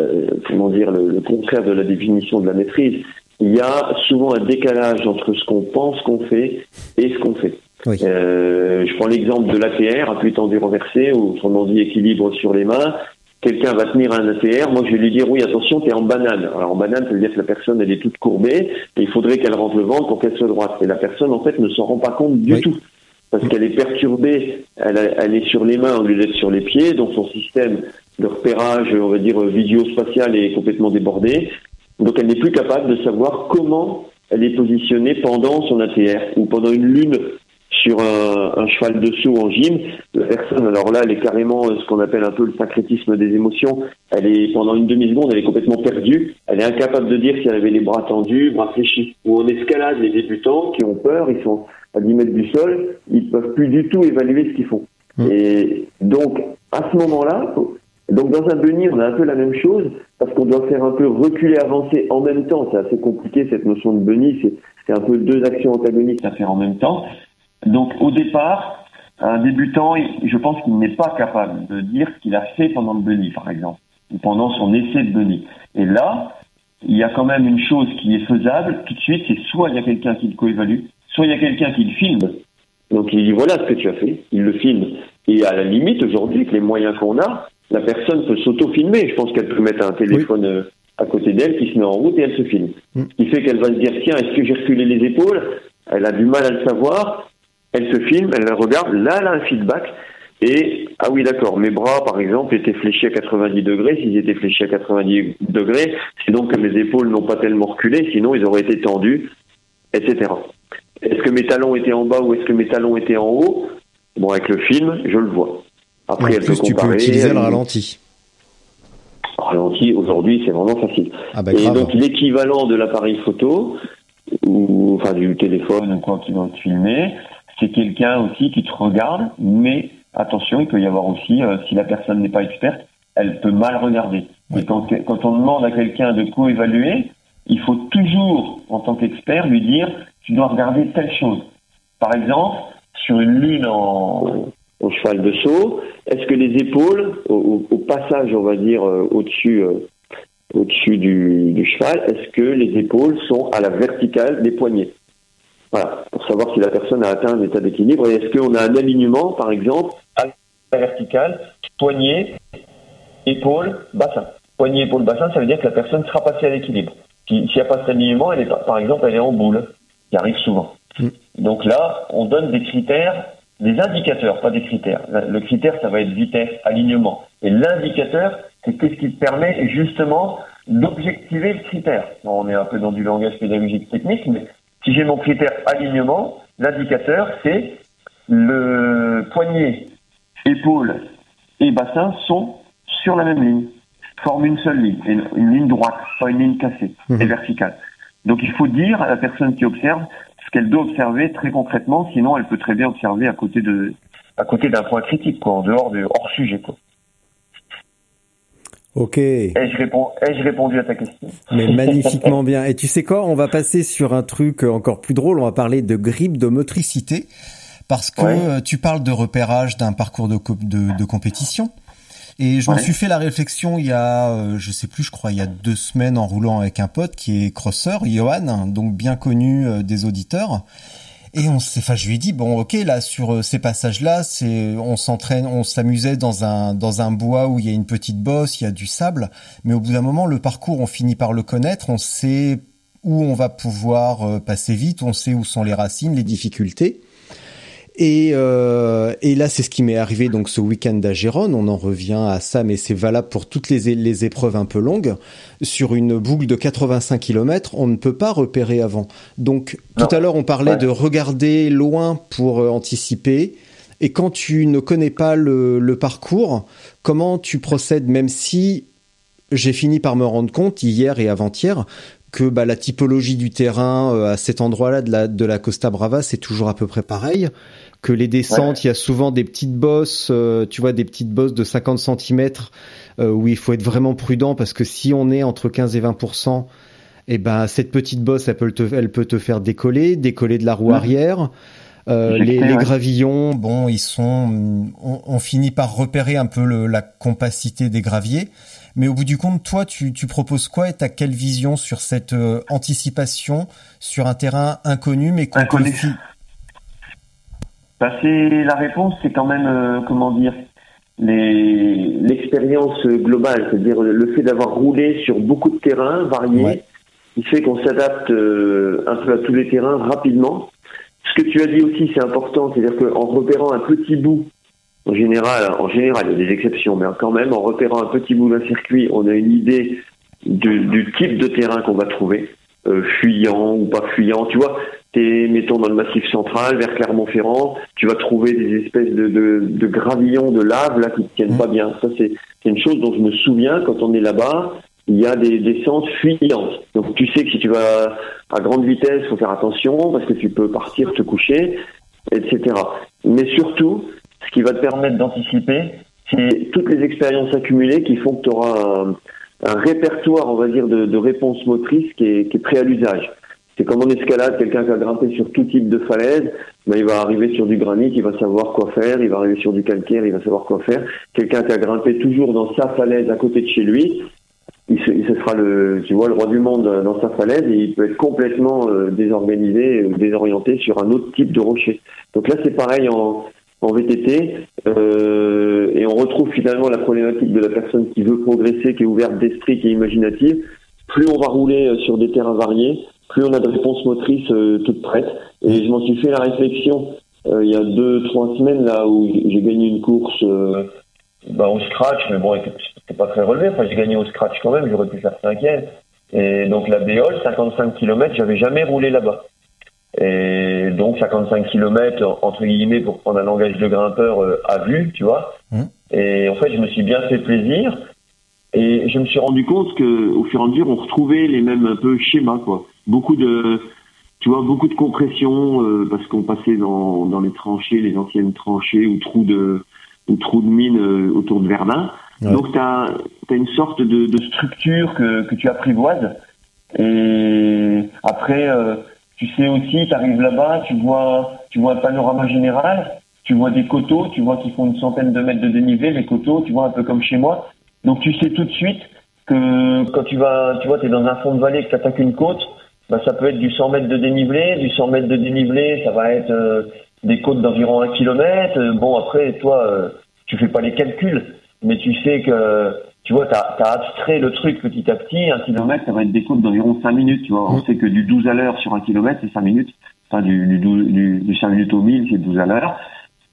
comment dire, le, le contraire de la définition de la maîtrise. Il y a souvent un décalage entre ce qu'on pense qu'on fait et ce qu'on fait. Oui. Euh, je prends l'exemple de l'ATR, appui tendu renversé, ou autrement dit équilibre sur les mains. Quelqu'un va tenir un ATR, moi je vais lui dire oui attention t'es en banane. Alors en banane ça veut dire que la personne elle est toute courbée et il faudrait qu'elle rentre le ventre pour qu'elle soit droite. Et la personne en fait ne s'en rend pas compte du Oui. tout parce qu'elle est perturbée, elle, est sur les mains au lieu d'être sur les pieds, donc son système de repérage, on va dire vidéo-spatial est complètement débordé. Donc elle n'est plus capable de savoir comment elle est positionnée pendant son ATR ou pendant une lune sur un, un cheval de saut en gym. La personne, alors là, elle est carrément euh, ce qu'on appelle un peu le syncrétisme des émotions. Elle est pendant une demi-seconde, elle est complètement perdue. Elle est incapable de dire si elle avait les bras tendus, bras fléchis. Ou en escalade, les débutants qui ont peur, ils sont à 10 mètres du sol, ils peuvent plus du tout évaluer ce qu'ils font. Et donc, à ce moment-là, donc dans un bunny, on a un peu la même chose, parce qu'on doit faire un peu reculer, avancer en même temps. C'est assez compliqué cette notion de bunny, c'est un peu deux actions antagonistes à faire en même temps. Donc au départ, un débutant, je pense qu'il n'est pas capable de dire ce qu'il a fait pendant le bunny, par exemple, ou pendant son essai de bunny. Et là, il y a quand même une chose qui est faisable tout de suite, c'est soit il y a quelqu'un qui le coévalue, soit il y a quelqu'un qui le filme. Donc il dit voilà ce que tu as fait, il le filme. Et à la limite aujourd'hui, avec les moyens qu'on a, la personne peut s'auto-filmer. Je pense qu'elle peut mettre un téléphone euh, à côté d'elle qui se met en route et elle se filme. Mm. Ce qui fait qu'elle va se dire tiens, est-ce que j'ai reculé les épaules? Elle a du mal à le savoir. Elle se filme, elle la regarde. Là, elle a un feedback. Et ah oui, d'accord. Mes bras, par exemple, étaient fléchis à 90 degrés. S'ils étaient fléchis à 90 degrés, c'est donc que mes épaules n'ont pas tellement reculé. Sinon, ils auraient été tendus, etc. Est-ce que mes talons étaient en bas ou est-ce que mes talons étaient en haut? Bon, avec le film, je le vois. Après, en elle plus, peut tu peux utiliser le elle- ralenti. Ralenti, aujourd'hui, c'est vraiment facile. Ah bah Et grave. donc, l'équivalent de l'appareil photo, ou enfin du téléphone ou quoi qui va te filmer, c'est quelqu'un aussi qui te regarde, mais attention, il peut y avoir aussi, euh, si la personne n'est pas experte, elle peut mal regarder. Et quand, quand on demande à quelqu'un de co-évaluer, il faut toujours, en tant qu'expert, lui dire, tu dois regarder telle chose. Par exemple, sur une lune en, au cheval de saut, est-ce que les épaules, au, passage, on va dire, euh, au-dessus euh, au-dessus du, du cheval, est-ce que les épaules sont à la verticale des poignets? Voilà, pour savoir si la personne a atteint un état d'équilibre. Et est-ce qu'on a un alignement, par exemple, à la verticale, poignet, épaule, bassin Poignet, épaule, bassin, ça veut dire que la personne sera passée à l'équilibre. Si- S'il n'y a pas cet alignement, elle est, par exemple, elle est en boule, qui arrive souvent. Donc là, on donne des critères, des indicateurs, pas des critères. Le critère, ça va être vitesse, alignement. Et l'indicateur, c'est qu'est-ce qui permet justement d'objectiver le critère. On est un peu dans du langage pédagogique technique, mais si j'ai mon critère alignement, l'indicateur, c'est le poignet, épaule et bassin sont sur la même ligne, forment une seule ligne, une, une ligne droite, pas une ligne cassée et verticale. Donc il faut dire à la personne qui observe ce qu'elle doit observer très concrètement, sinon elle peut très bien observer à côté de à côté d'un point critique, quoi, en dehors de hors sujet, quoi. Ok. Ai-je répondu, à ta question? Mais [LAUGHS] magnifiquement bien. Et tu sais quoi On va passer sur un truc encore plus drôle. On va parler de grippe de motricité. Parce que Ouais. euh, tu parles de repérage d'un parcours de, co- de, de compétition. Et je me Ouais. suis fait la réflexion il y a, euh, je sais plus, je crois, il y a deux semaines en roulant avec un pote qui est crosseur, Johan, donc bien connu euh, des auditeurs. Et on s'est, enfin, je lui ai dit, bon, ok, là, sur euh, ces passages-là, c'est, on s'entraîne, on s'amusait dans un, dans un bois où il y a une petite bosse, il y a du sable. Mais au bout d'un moment, le parcours, on finit par le connaître, on sait où on va pouvoir passer vite, on sait où sont les racines, les difficultés. Et, euh, et là, c'est ce qui m'est arrivé donc ce week-end à Gérone. On en revient à ça, mais c'est valable pour toutes les, les épreuves un peu longues. Sur une boucle de 85 km, on ne peut pas repérer avant. Donc, Non. tout à l'heure, on parlait Ouais. de regarder loin pour euh, anticiper. Et quand tu ne connais pas le, le parcours, comment tu procèdes, même si j'ai fini par me rendre compte hier et avant-hier que bah, la typologie du terrain euh, à cet endroit-là de la, de la Costa Brava, c'est toujours à peu près pareil. Que les descentes, il y a souvent des petites bosses, euh, tu vois, des petites bosses de 50 cm où il faut être vraiment prudent parce que si on est entre 15 et 20% et ben cette petite bosse, elle peut te, elle peut te faire décoller, décoller de la roue Ouais. arrière. Euh, les, les, gravillons, bon, ils sont, on, on, finit par repérer un peu le, la compacité des graviers. Mais au bout du compte, toi, tu, tu proposes quoi et t'as quelle vision sur cette euh, anticipation sur un terrain inconnu mais qu'on bah, la réponse, c'est quand même euh, comment dire l'expérience globale, c'est-à-dire le fait d'avoir roulé sur beaucoup de terrains variés, il fait qu'on s'adapte euh, un peu à tous les terrains rapidement. Ce que tu as dit aussi, c'est important, c'est-à-dire qu'en repérant un petit bout, en général, en général, il y a des exceptions, mais quand même, en repérant un petit bout d'un circuit, on a une idée du, du type de terrain qu'on va trouver, euh, fuyant ou pas fuyant. Tu vois, t'es mettons dans le massif central, vers Clermont-Ferrand, tu vas trouver des espèces de, de, de gravillons de lave là qui ne tiennent pas bien. Ça, c'est une chose dont je me souviens quand on est là-bas il y a des descentes fuyantes. Donc tu sais que si tu vas à grande vitesse, faut faire attention parce que tu peux partir te coucher, etc. Mais surtout, ce qui va te permettre d'anticiper, c'est toutes les expériences accumulées qui font que tu auras un, un, répertoire, on va dire, de, de réponses motrices qui est, qui est prêt à l'usage. C'est comme en escalade, quelqu'un qui a grimpé sur tout type de falaise, ben il va arriver sur du granit, il va savoir quoi faire, il va arriver sur du calcaire, il va savoir quoi faire. Quelqu'un qui a grimpé toujours dans sa falaise à côté de chez lui, il se, il se, sera le, tu vois, le roi du monde dans sa falaise et il peut être complètement euh, désorganisé, euh, désorienté sur un autre type de rocher. Donc là, c'est pareil en, en VTT euh, et on retrouve finalement la problématique de la personne qui veut progresser, qui est ouverte d'esprit, qui est imaginative. Plus on va rouler euh, sur des terrains variés, plus on a de réponses motrices euh, toutes prêtes. Et je m'en suis fait la réflexion il y a deux, trois semaines là où j'ai gagné une course bah, au scratch, mais bon, c'était pas très relevé. Enfin, j'ai gagné au scratch quand même, j'aurais pu faire cinquième. Et donc la Béole, 55 km, j'avais jamais roulé là-bas. Et donc 55 km entre guillemets pour prendre un langage de grimpeur euh, à vue, tu vois. Mmh. Et en fait, je me suis bien fait plaisir. Et je me suis rendu compte que au fur et à mesure, on retrouvait les mêmes un peu schémas, quoi. Beaucoup de, tu vois, beaucoup de compression euh, parce qu'on passait dans, dans les tranchées, les anciennes tranchées ou trous de ou trous de mine euh, autour de Verdun. Donc tu as, une sorte de, de structure que, que, tu apprivoises. Et après, euh, tu sais aussi, tu arrives là-bas, tu vois, tu vois un panorama général, tu vois des coteaux, tu vois qu'ils font une centaine de mètres de dénivelé, les coteaux, tu vois un peu comme chez moi. Donc tu sais tout de suite que quand tu vas, tu vois, tu es dans un fond de vallée, que tu attaques une côte, bah, ça peut être du 100 mètres de dénivelé, du 100 mètres de dénivelé, ça va être euh, des côtes d'environ un kilomètre. Bon, après, toi, tu fais pas les calculs, mais tu sais que tu vois, tu as, abstrait le truc petit à petit. Un kilomètre, ça va être des côtes d'environ 5 minutes. Tu vois, on mm. sait que du 12 à l'heure sur un kilomètre, c'est 5 minutes. Enfin, du, du, du, du 5 minutes au 1000, c'est 12 à l'heure.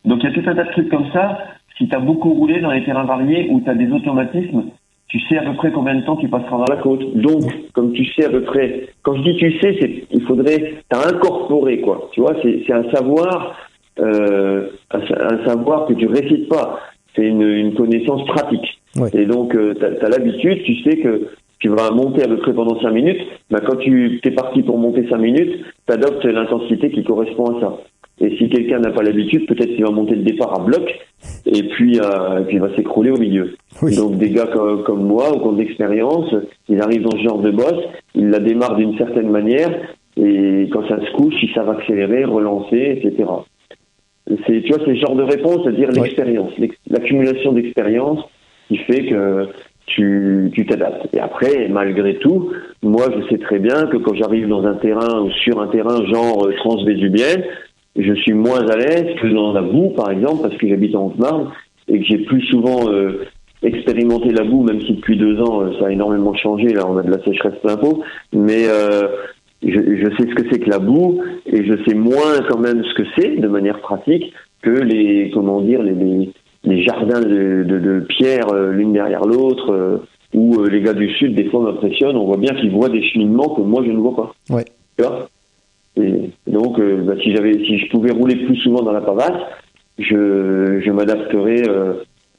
Donc, il y a tout un tas de trucs comme ça. Si tu as beaucoup roulé dans les terrains variés où tu as des automatismes, tu sais à peu près combien de temps tu passeras dans la côte. Donc, comme tu sais à peu près, quand je dis tu sais, c'est il faudrait, t'as incorporé quoi. Tu vois, c'est un savoir, euh, un, un savoir que tu récites pas c'est une, une, connaissance pratique. Et donc, euh, tu as, l'habitude, tu sais que tu vas monter à peu près pendant 5 minutes. Bah, quand tu es parti pour monter 5 minutes, tu adoptes l'intensité qui correspond à ça. Et si quelqu'un n'a pas l'habitude, peut-être qu'il va monter le départ à bloc et puis, euh, et puis il va s'écrouler au milieu. Donc des gars comme, comme moi, au compte d'expérience, ils arrivent dans ce genre de boss, ils la démarrent d'une certaine manière et quand ça se couche, ils savent accélérer, relancer, etc c'est tu vois c'est le genre de réponse c'est-à-dire l'expérience. L'accumulation d'expérience qui fait que tu tu t'adaptes. Et après malgré tout moi je sais très bien que quand j'arrive dans un terrain ou sur un terrain genre euh, transvésubienne je suis moins à l'aise que dans la boue par exemple parce que j'habite en Haute-Marne et que j'ai plus souvent euh, expérimenté la boue même si depuis deux ans euh, ça a énormément changé. Là on a de la sécheresse plein pot. Mais euh, je, je, sais ce que c'est que la boue et je sais moins quand même ce que c'est de manière pratique que les comment dire les, les, jardins de, de, de pierre euh, l'une derrière l'autre euh, où les gars du sud des fois m'impressionnent. On voit bien qu'ils voient des cheminements que moi je ne vois pas. Ouais. tu vois? Et donc bah, si j'avais si je pouvais rouler plus souvent dans la pavasse je, je m'adapterais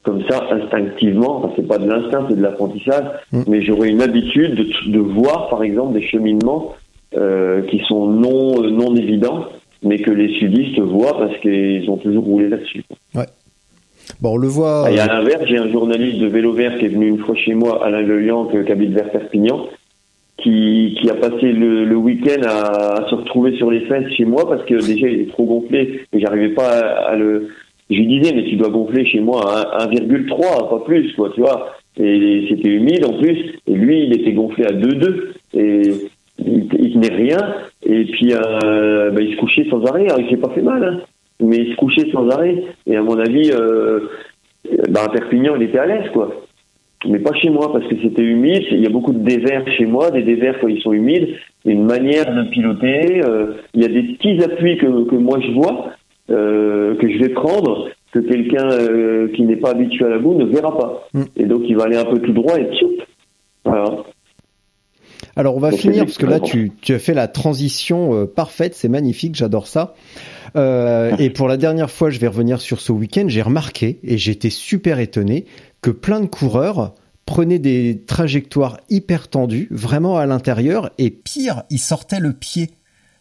comme ça instinctivement enfin c'est pas de l'instinct c'est de l'apprentissage mm. mais j'aurais une habitude de, de voir par exemple des cheminements euh, qui sont non non évidents, mais que les sudistes voient parce qu'ils ont toujours roulé là-dessus. Ouais. Bon, on le voit. Et à l'inverse, j'ai un journaliste de vélo vert qui est venu une fois chez moi, Alain Le qui habite vers Perpignan, qui, a passé le, week-end à, se retrouver sur les fesses chez moi parce que déjà il est trop gonflé. Et j'arrivais pas à, le. Je lui disais mais tu dois gonfler chez moi à 1,3 pas plus quoi tu vois. Et c'était humide en plus. Et lui il était gonflé à 2,2 et il, il tenait rien. Et puis euh, bah, il se couchait sans arrêt. Alors il s'est pas fait mal hein, mais il se couchait sans arrêt. Et à mon avis euh, bah, à Perpignan il était à l'aise quoi mais pas chez moi parce que c'était humide. Il y a beaucoup de déserts chez moi, des déserts quand ils sont humides. Une manière de piloter. euh, il y a des petits appuis que, que moi je vois, euh, que je vais prendre, que quelqu'un euh, qui n'est pas habitué à la boue ne verra pas. Mm. Et donc il va aller un peu tout droit et tchoup. Voilà. Alors on va Donc, finir parce que là tu, tu as fait la transition parfaite, c'est magnifique, j'adore ça. Euh, et pour la dernière fois, je vais revenir sur ce week-end, j'ai remarqué et j'étais super étonné que plein de coureurs prenaient des trajectoires hyper tendues, vraiment à l'intérieur, et Pire, il sortait le pied.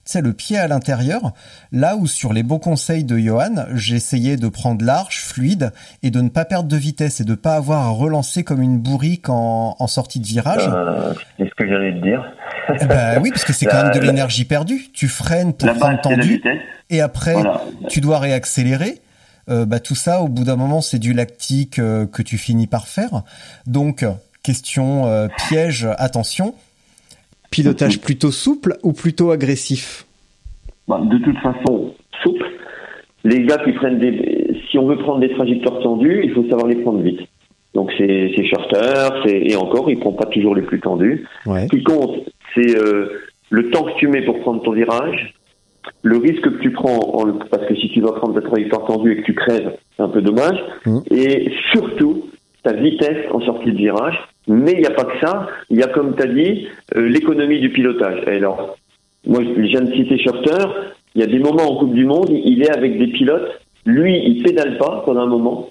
Tu sais, le pied à l'intérieur, là où sur les bons conseils de Johan, j'essayais de prendre large, fluide, et de ne pas perdre de vitesse et de pas avoir à relancer comme une bourrique en, en sortie de virage. Euh, c'est ce que j'allais te dire. Ben oui, parce que c'est quand même de l'énergie perdue. Tu freines pour prendre tendu, et après, Voilà. tu dois réaccélérer. Euh, bah, tout ça, au bout d'un moment, c'est du lactique euh, que tu finis par faire. Donc, question euh, piège, attention. pilotage plutôt souple ou plutôt agressif Bah, de toute façon, souple. Les gars qui prennent des, si on veut prendre des trajectoires tendues, il faut savoir les prendre vite. Donc c'est c'est shorter, c'est et encore, il prend pas toujours les plus tendus. Ouais. Ce qui compte, c'est euh, le temps que tu mets pour prendre ton virage, le risque que tu prends, en, parce que si tu dois prendre ta trajectoire tendue et que tu crèves, c'est un peu dommage, Mhm. et surtout ta vitesse en sortie de virage. Mais il n'y a pas que ça, il y a comme tu as dit, euh, l'économie du pilotage. Et alors, moi je viens de citer Schurter, il y a des moments en Coupe du Monde, il est avec des pilotes, lui il pédale pas pendant un moment,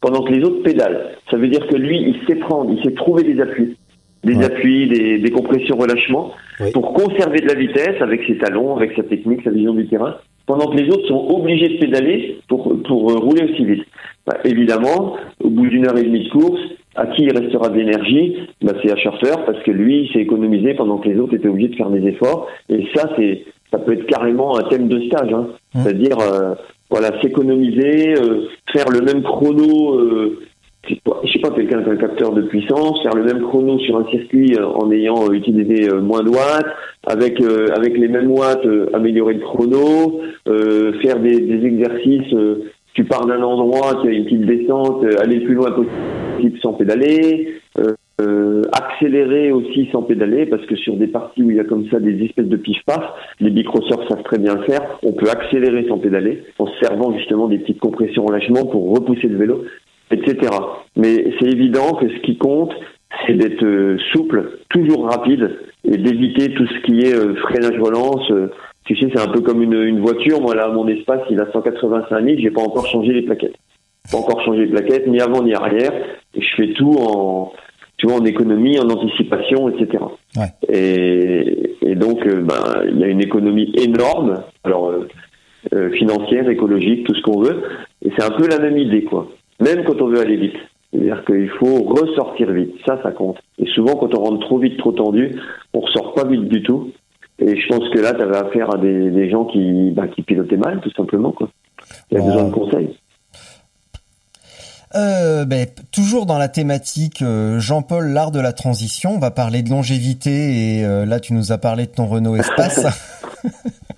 pendant que les autres pédalent. Ça veut dire que lui, il sait prendre, il sait trouver des appuis. Des Ouais. appuis, des, des compressions relâchements, Oui. pour conserver de la vitesse avec ses talons, avec sa technique, sa vision du terrain, pendant que les autres sont obligés de pédaler pour, pour euh, rouler aussi vite. Bah, évidemment, au bout d'une heure et demie de course, à qui il restera de l'énergie? Bah, C'est à Schurter, parce que lui, il s'est économisé pendant que les autres étaient obligés de faire des efforts. Et ça, c'est ça peut être carrément un thème de stage. Hein. Mmh. C'est-à-dire, euh, voilà, s'économiser, euh, faire le même chrono. Euh, je sais pas- quelqu'un qui a un capteur de puissance, faire le même chrono sur un circuit euh, en ayant euh, utilisé euh, moins de watts, avec euh, avec les mêmes watts, euh, améliorer le chrono, euh, faire des, des exercices. tu pars d'un endroit, tu as une petite descente, aller le plus loin possible sans pédaler, accélérer aussi sans pédaler, parce que sur des parties où il y a comme ça des espèces de pif-paf, les microsurfs savent très bien le faire, on peut accélérer sans pédaler, en se servant justement des petites compressions relâchement pour repousser le vélo, etc. Mais c'est évident que ce qui compte, c'est d'être euh, souple, toujours rapide, et d'éviter tout ce qui est euh, freinage-relance. euh, tu sais, c'est un peu comme une, une voiture. Moi, là, mon espace, il a 185 000. J'ai pas encore changé les plaquettes. Pas encore changé les plaquettes, ni avant ni arrière. Et je fais tout en, tu vois, en économie, en anticipation, etc. Ouais. Et, et donc, euh, ben, il y a une économie énorme. Alors, euh, euh, financière, écologique, tout ce qu'on veut. Et c'est un peu la même idée, quoi. Même quand on veut aller vite. C'est-à-dire qu'il faut ressortir vite. Ça, ça compte. Et souvent, quand on rentre trop vite, trop tendu, on ressort pas vite du tout. Et je pense que là, tu avais affaire à des, des gens qui, bah, qui pilotaient mal, tout simplement. Quoi. Il y a besoin de conseils. Euh, ben, toujours dans la thématique euh, Jean-Paul, l'art de la transition, on va parler de longévité et euh, là tu nous as parlé de ton Renault Espace. [LAUGHS]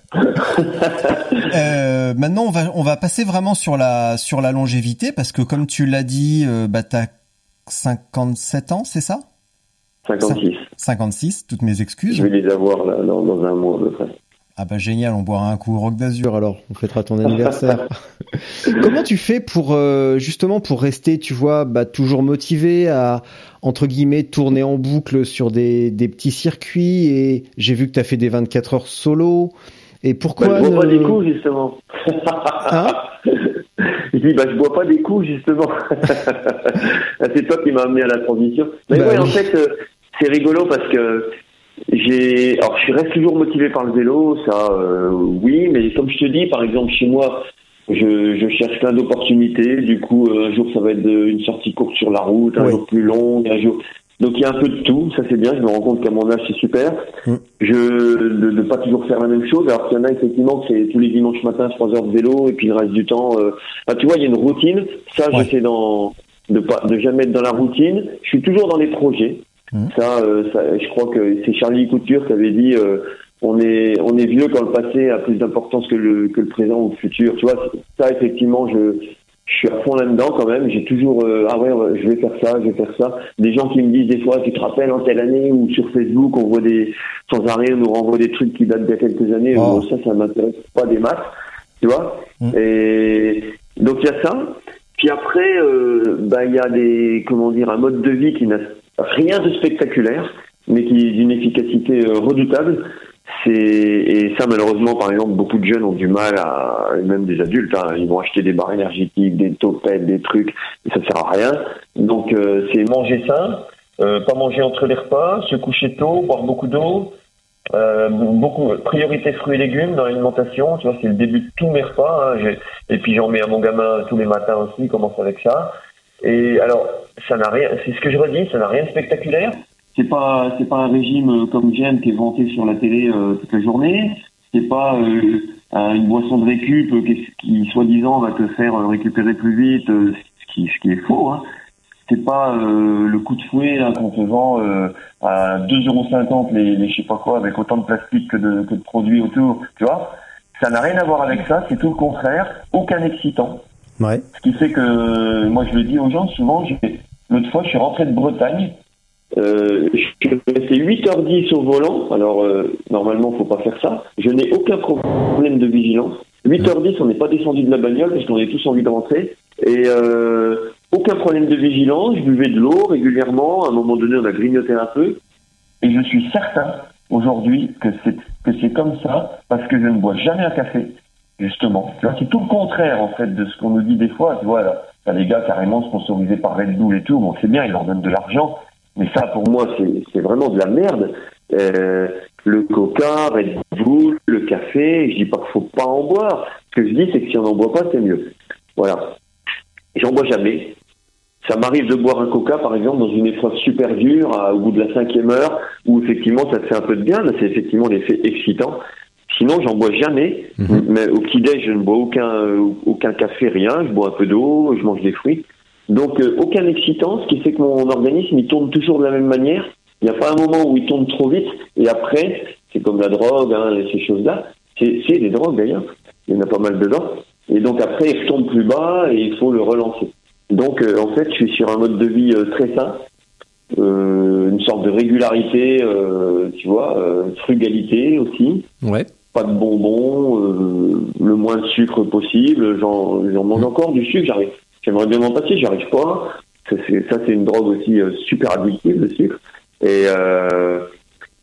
Euh, maintenant on va on va passer vraiment sur la sur la longévité parce que comme tu l'as dit, euh, bah t'as 57 ans, c'est ça? 56. 56, toutes mes excuses. Je vais les avoir là, dans, dans un mois à peu près. Ah bah génial, on boira un coup au Rock d'Azur. alors, on fêtera ton anniversaire. [LAUGHS] Comment tu fais pour euh, justement pour rester, tu vois, bah, toujours motivé à entre guillemets tourner en boucle sur des, des petits circuits et j'ai vu que tu as fait des 24 heures solo et pourquoi Bah, je bois pas des coups, justement. Hein [LAUGHS] je dis, bah, je bois pas des coups, justement. [LAUGHS] Ah, c'est toi qui m'as amené à la transition. Mais Bah ouais, en oui. fait, euh, c'est rigolo parce que j'ai, alors, je reste toujours motivé par le vélo, ça, euh, oui, mais comme je te dis, par exemple, chez moi, je, je cherche plein d'opportunités. Du coup, euh, un jour, ça va être une sortie courte sur la route, un Oui. jour plus longue, un jour. Donc il y a un peu de tout, ça c'est bien, je me rends compte qu'à mon âge c'est super. Mm. Je de ne pas toujours faire la même chose, alors qu'il y en a effectivement que c'est tous les dimanches matin 3 heures de vélo et puis le reste du temps euh... enfin, tu vois, il y a une routine, ça Ouais. j'essaie dans de pas de jamais être dans la routine, je suis toujours dans les projets. Mm. Ça, euh, ça je crois que c'est Charlie Couture qui avait dit euh, on est on est vieux quand le passé a plus d'importance que le que le présent ou le futur, tu vois, ça effectivement je je suis à fond là-dedans quand même. J'ai toujours euh, ah ouais, je vais faire ça, je vais faire ça. Des gens qui me disent des fois, tu te rappelles en telle année ou sur Facebook, on voit des sans arrêt, on nous renvoie des trucs qui datent d'il y a quelques années. Oh. Bon, ça, ça m'intéresse pas des maths, tu vois. Mm. Et donc il y a ça. Puis après, euh, bah il y a des comment dire un mode de vie qui n'a rien de spectaculaire, mais qui est d'une efficacité euh, redoutable. Et ça malheureusement par exemple beaucoup de jeunes ont du mal à même des adultes hein, ils vont acheter des barres énergétiques des topettes des trucs et ça sert à rien. Donc euh, c'est manger sain euh, pas manger entre les repas se coucher tôt boire beaucoup d'eau euh, beaucoup priorité fruits et légumes dans l'alimentation tu vois c'est le début de tous mes repas hein, et puis j'en mets à mon gamin tous les matins aussi il commence avec ça. Et alors ça n'a rien c'est ce que je redis ça n'a rien de spectaculaire c'est pas c'est pas un régime euh, comme j'aime qui est vanté sur la télé euh, toute la journée. C'est pas euh, un- une boisson de récup euh, qui, qui soi-disant va te faire euh, récupérer plus vite, ce qui ce qui est faux. Hein. C'est pas euh, le coup de fouet là qu'on te vend euh, à 2,50€ les, les je sais pas quoi avec autant de plastique que de que de produits autour. Tu vois Ça n'a rien à voir avec ça. C'est tout le contraire. Aucun excitant. Ouais. Ce qui fait que, moi je le dis aux gens souvent, l'autre fois je suis rentré de Bretagne, euh, je resté 8h10 au volant, alors euh, normalement faut pas faire ça, je n'ai aucun problème de vigilance. 8h10 on n'est pas descendu de la bagnole parce qu'on avait tous envie de rentrer, et euh, aucun problème de vigilance, je buvais de l'eau régulièrement, à un moment donné on a grignoté un peu, et je suis certain aujourd'hui que c'est comme ça parce que je ne bois jamais un café justement. C'est tout le contraire en fait de ce qu'on nous dit des fois. Tu vois, là, des gars carrément sponsorisés par Red Bull et tout. Bon, c'est bien, ils leur donnent de l'argent, mais ça pour moi c'est vraiment de la merde. Euh, le Coca, Red Bull, le café, je dis pas qu'il faut pas en boire. Ce que je dis c'est que si on n'en boit pas, c'est mieux. Voilà. J'en bois jamais. Ça m'arrive de boire un coca, par exemple, dans une épreuve super dure, à- au bout de la cinquième heure, où effectivement ça te fait un peu de bien. C'est effectivement l'effet excitant. Sinon, j'en bois jamais. Mais au petit-déj, je ne bois aucun, aucun café, rien. Je bois un peu d'eau, je mange des fruits. Donc, euh, aucun excitant, ce qui fait que mon organisme, il tourne toujours de la même manière. Il n'y a pas un moment où il tourne trop vite. Et après, c'est comme la drogue, hein, ces choses-là. C'est c'est des drogues, d'ailleurs. Il y en a pas mal dedans. Et donc, après, il retombe plus bas et il faut le relancer. Donc, euh, en fait, je suis sur un mode de vie euh, très sain. Euh, une sorte de régularité, euh, tu vois, euh, frugalité aussi Ouais. pas de bonbons, euh, le moins de sucre possible. J'en, j'en mange encore du sucre, j'arrive. J'aimerais bien m'en passer, j'arrive pas. Ça c'est, une drogue aussi euh, super addictive, le sucre. Et euh,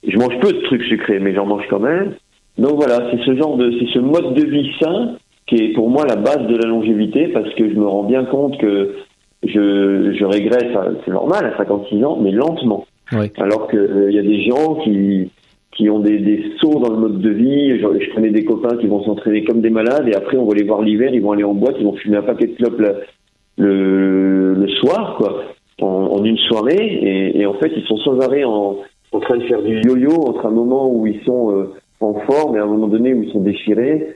je mange peu de trucs sucrés, mais j'en mange quand même. Donc voilà, c'est ce genre de, c'est ce mode de vie sain qui est pour moi la base de la longévité, parce que je me rends bien compte que je, je régresse, à- c'est normal à 56 ans, mais lentement. Ouais. Alors qu'il y a des gens qui, qui ont des, des sauts dans le mode de vie. Je, je connais des copains qui vont s'entraîner comme des malades et après on va les voir l'hiver, ils vont aller en boîte, ils vont fumer un paquet de clopes le, le soir, quoi, en, en une soirée. Et, et en fait, ils sont sans arrêt en, en train de faire du yo-yo entre un moment où ils sont euh, en forme et un moment donné où ils sont déchirés.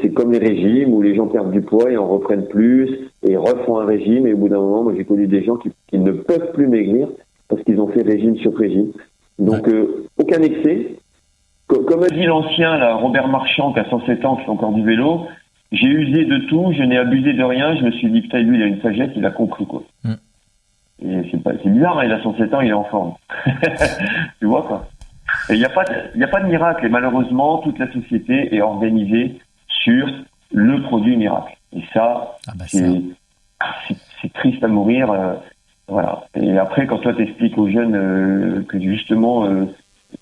C'est comme les régimes où les gens perdent du poids et en reprennent plus et refont un régime. Et au bout d'un moment, moi j'ai connu des gens qui, qui ne peuvent plus maigrir parce qu'ils ont fait régime sur régime. Donc euh, aucun excès. Co- Comme a dit l'ancien là, Robert Marchand qui a 107 ans, qui fait encore du vélo, j'ai usé de tout, je n'ai abusé de rien. Je me suis dit putain lui il a une sagesse, il a compris quoi. Mm. Et c'est pas, c'est bizarre, hein, il a 107 ans, il est en forme. [LAUGHS] tu vois quoi. Et il n'y a pas, y a pas de miracle. Et malheureusement, toute la société est organisée sur le produit miracle. Et ça, Ah bah c'est c'est- c'est triste à mourir. euh, voilà. Et après, quand toi t'expliques aux jeunes euh, que justement euh,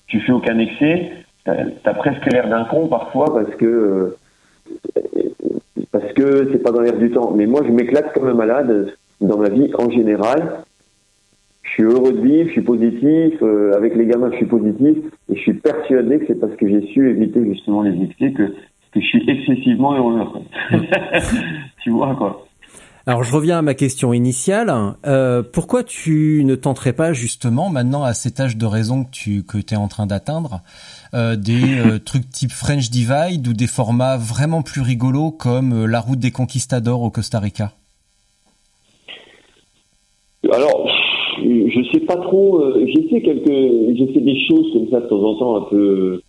tu fais aucun excès, t'as as presque l'air d'un con parfois parce que euh, parce que c'est pas dans l'air du temps. Mais moi, je m'éclate comme un malade dans ma vie en général. Je suis heureux de vivre, je suis positif. euh, avec les gamins, je suis positif et je suis persuadé que c'est parce que j'ai su éviter justement les excès que je suis excessivement heureux. [LAUGHS] tu vois quoi. Alors je reviens à ma question initiale. Euh, pourquoi tu ne tenterais pas justement maintenant à cet âge de raison que tu que es en train d'atteindre euh, des euh, trucs type French Divide ou des formats vraiment plus rigolos comme la route des conquistadors au Costa Rica? Alors je sais pas trop. j'ai fait quelques, j'ai fait des choses comme ça de temps en temps un peu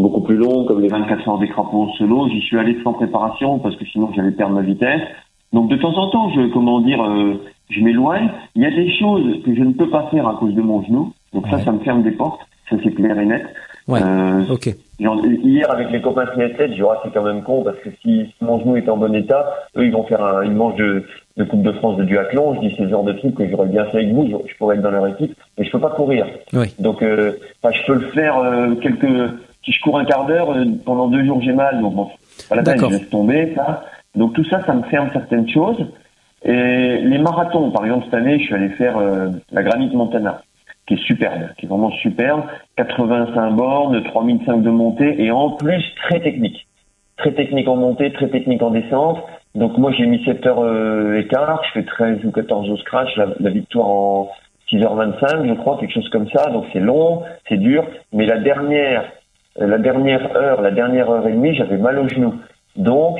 beaucoup plus longues comme les 24 heures des crapauds solo. J'y suis allé sans préparation parce que sinon j'allais perdre ma vitesse. Donc de temps en temps, je comment dire, euh, je m'éloigne. Il y a des choses que je ne peux pas faire à cause de mon genou. Donc ça, ça me ferme des portes. Ça c'est clair et net. Ouais. Euh, ok. Hier avec les copains triathlètes, j'ai dit c'est quand même con parce que si, mon genou est en bon état, eux ils vont faire un, une manche de, de Coupe de France de duathlon. Je dis c'est le genre de truc que j'aurais bien fait avec vous. Je, pourrais être dans leur équipe, mais je peux pas courir. Oui. Donc euh, je peux le faire euh, quelques. Si je cours un quart d'heure euh, pendant deux jours j'ai mal, donc bon, peine, je laisse tomber ça. Donc tout ça, ça me ferme certaines choses. Et les marathons, par exemple, cette année, je suis allé faire euh, la Granite Montana, qui est superbe, qui est vraiment superbe. 85 bornes, 3005 de montée, et en plus très technique. Très technique en montée, très technique en descente. Donc moi, j'ai mis 7 heures euh, écart, je fais 13 ou 14 au scratch, la, la victoire en 6h25, je crois, quelque chose comme ça. Donc c'est long, c'est dur. Mais la dernière, la dernière heure, la dernière heure et demie, j'avais mal au genou. Donc,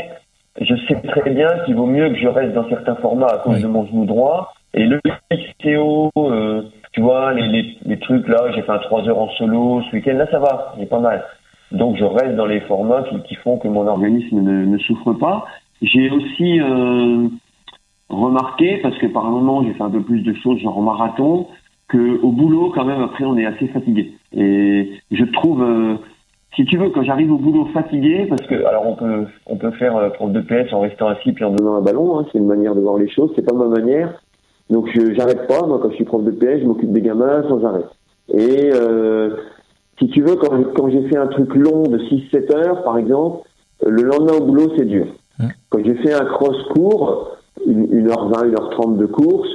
je sais très bien qu'il vaut mieux que je reste dans certains formats à cause de mon genou droit. Et le XTO, euh, tu vois, les, les, trucs là, j'ai fait un 3 heures en solo ce week-end, là ça va, j'ai pas mal. Donc je reste dans les formats qui, font que mon organisme ne, ne souffre pas. J'ai aussi euh, remarqué, parce que par moment j'ai fait un peu plus de choses genre marathon, que au boulot quand même après on est assez fatigué. Et je trouve euh, si tu veux, quand j'arrive au boulot fatigué, parce que alors on peut on peut faire euh, prof de PS en restant assis puis en donnant un ballon, hein, c'est une manière de voir les choses, c'est pas ma manière. Donc je j'arrête pas, moi quand je suis prof de PS, je m'occupe des gamins sans arrêt. Et euh, si tu veux, quand, quand j'ai fait un truc long de 6-7 heures, par exemple, le lendemain au boulot, c'est dur. Mmh. Quand j'ai fait un cross court, 1h20, 1h30 de course,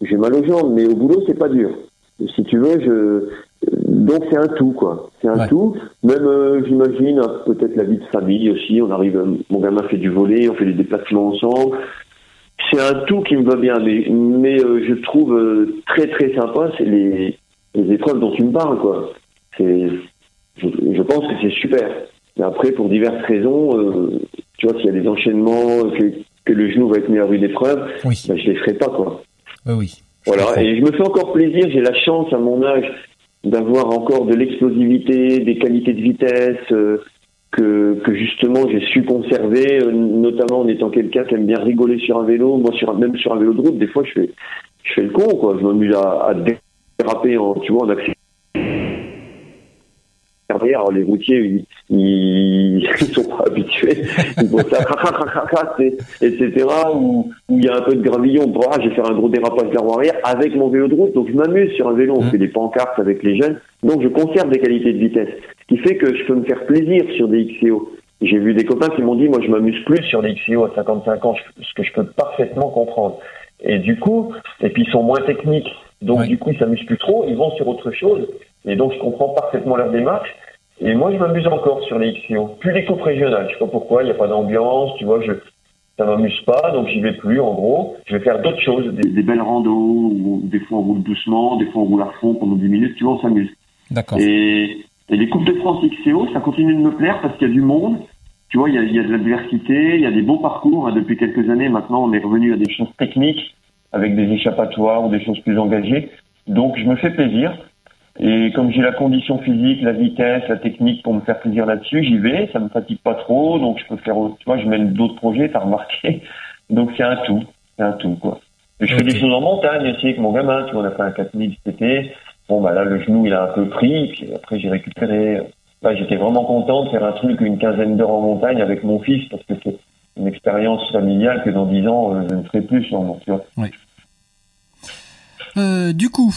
j'ai mal aux jambes, mais au boulot, c'est pas dur. Si tu veux, je, donc c'est un tout quoi, c'est un Ouais. tout. Même euh, j'imagine euh, peut-être la vie de famille aussi. On arrive, euh, mon gamin fait du volet, on fait des déplacements ensemble. C'est un tout qui me va bien, mais mais euh, je trouve euh, très très sympa, c'est les les épreuves dont tu me parles quoi. Je, je pense que c'est super. Mais après pour diverses raisons, euh, tu vois s'il y a des enchaînements que que le genou va être mis à rude épreuve, Oui, ben, je les ferai pas quoi. oui, oui. Voilà, et je me fais encore plaisir, j'ai la chance à mon âge d'avoir encore de l'explosivité, des qualités de vitesse que, justement j'ai su conserver, euh, notamment en étant quelqu'un qui aime bien rigoler sur un vélo. Moi, sur même sur un vélo de route, des fois, je fais, je fais le con, quoi. Je m'amuse à, à déraper, en, tu vois, en. Les routiers, ils, [LAUGHS] ils, sont pas habitués. Ils font ça, etc. Où où il y a un peu de gravillon. Bon, ah, je vais faire un gros dérapage vers arrière avec mon vélo de route. Donc, je m'amuse sur un vélo. On Mm. fait des pancartes avec les jeunes. Donc, je conserve des qualités de vitesse. Ce qui fait que je peux me faire plaisir sur des XCO. J'ai vu des copains qui m'ont dit, moi, je m'amuse plus sur des XCO à 55 ans, ce que je peux parfaitement comprendre. Et du coup, et puis ils sont moins techniques. Donc, Ouais. du coup, ils s'amusent plus trop. Ils vont sur autre chose. Et donc, je comprends parfaitement leur démarche. Et moi, je m'amuse encore sur les XCO. Plus les coupes régionales. Je sais pas pourquoi. Il n'y a pas d'ambiance. Tu vois, je, ça m'amuse pas, donc j'y vais plus. En gros, je vais faire d'autres choses, des, des belles randos. Où des fois, on roule doucement, des fois, on roule à fond pendant 10 minutes. Tu vois, on s'amuse. D'accord. Et, et les coupes de France XCO, ça continue de me plaire parce qu'il y a du monde. Tu vois, il y a, il y a de l'adversité, il y a des beaux parcours. hein. Depuis quelques années, maintenant, on est revenu à des choses techniques avec des échappatoires ou des choses plus engagées. Donc, je me fais plaisir. Et comme j'ai la condition physique, la vitesse, la technique pour me faire plaisir là-dessus, j'y vais. Ça me fatigue pas trop, donc je peux faire. autre- Tu vois, je mène d'autres projets, t'as remarqué. [LAUGHS] Donc c'est un tout, c'est un tout quoi. Et je fais des choses en montagne aussi avec mon gamin. Tu vois, on a fait un 4000 cet été. Bon bah là, le genou il a un peu pris, puis après j'ai récupéré. Bah, j'étais vraiment content de faire un truc une quinzaine d'heures en montagne avec mon fils parce que c'est une expérience familiale que dans dix ans euh, je ne ferai plus sûrement. Tu vois. Euh, du coup,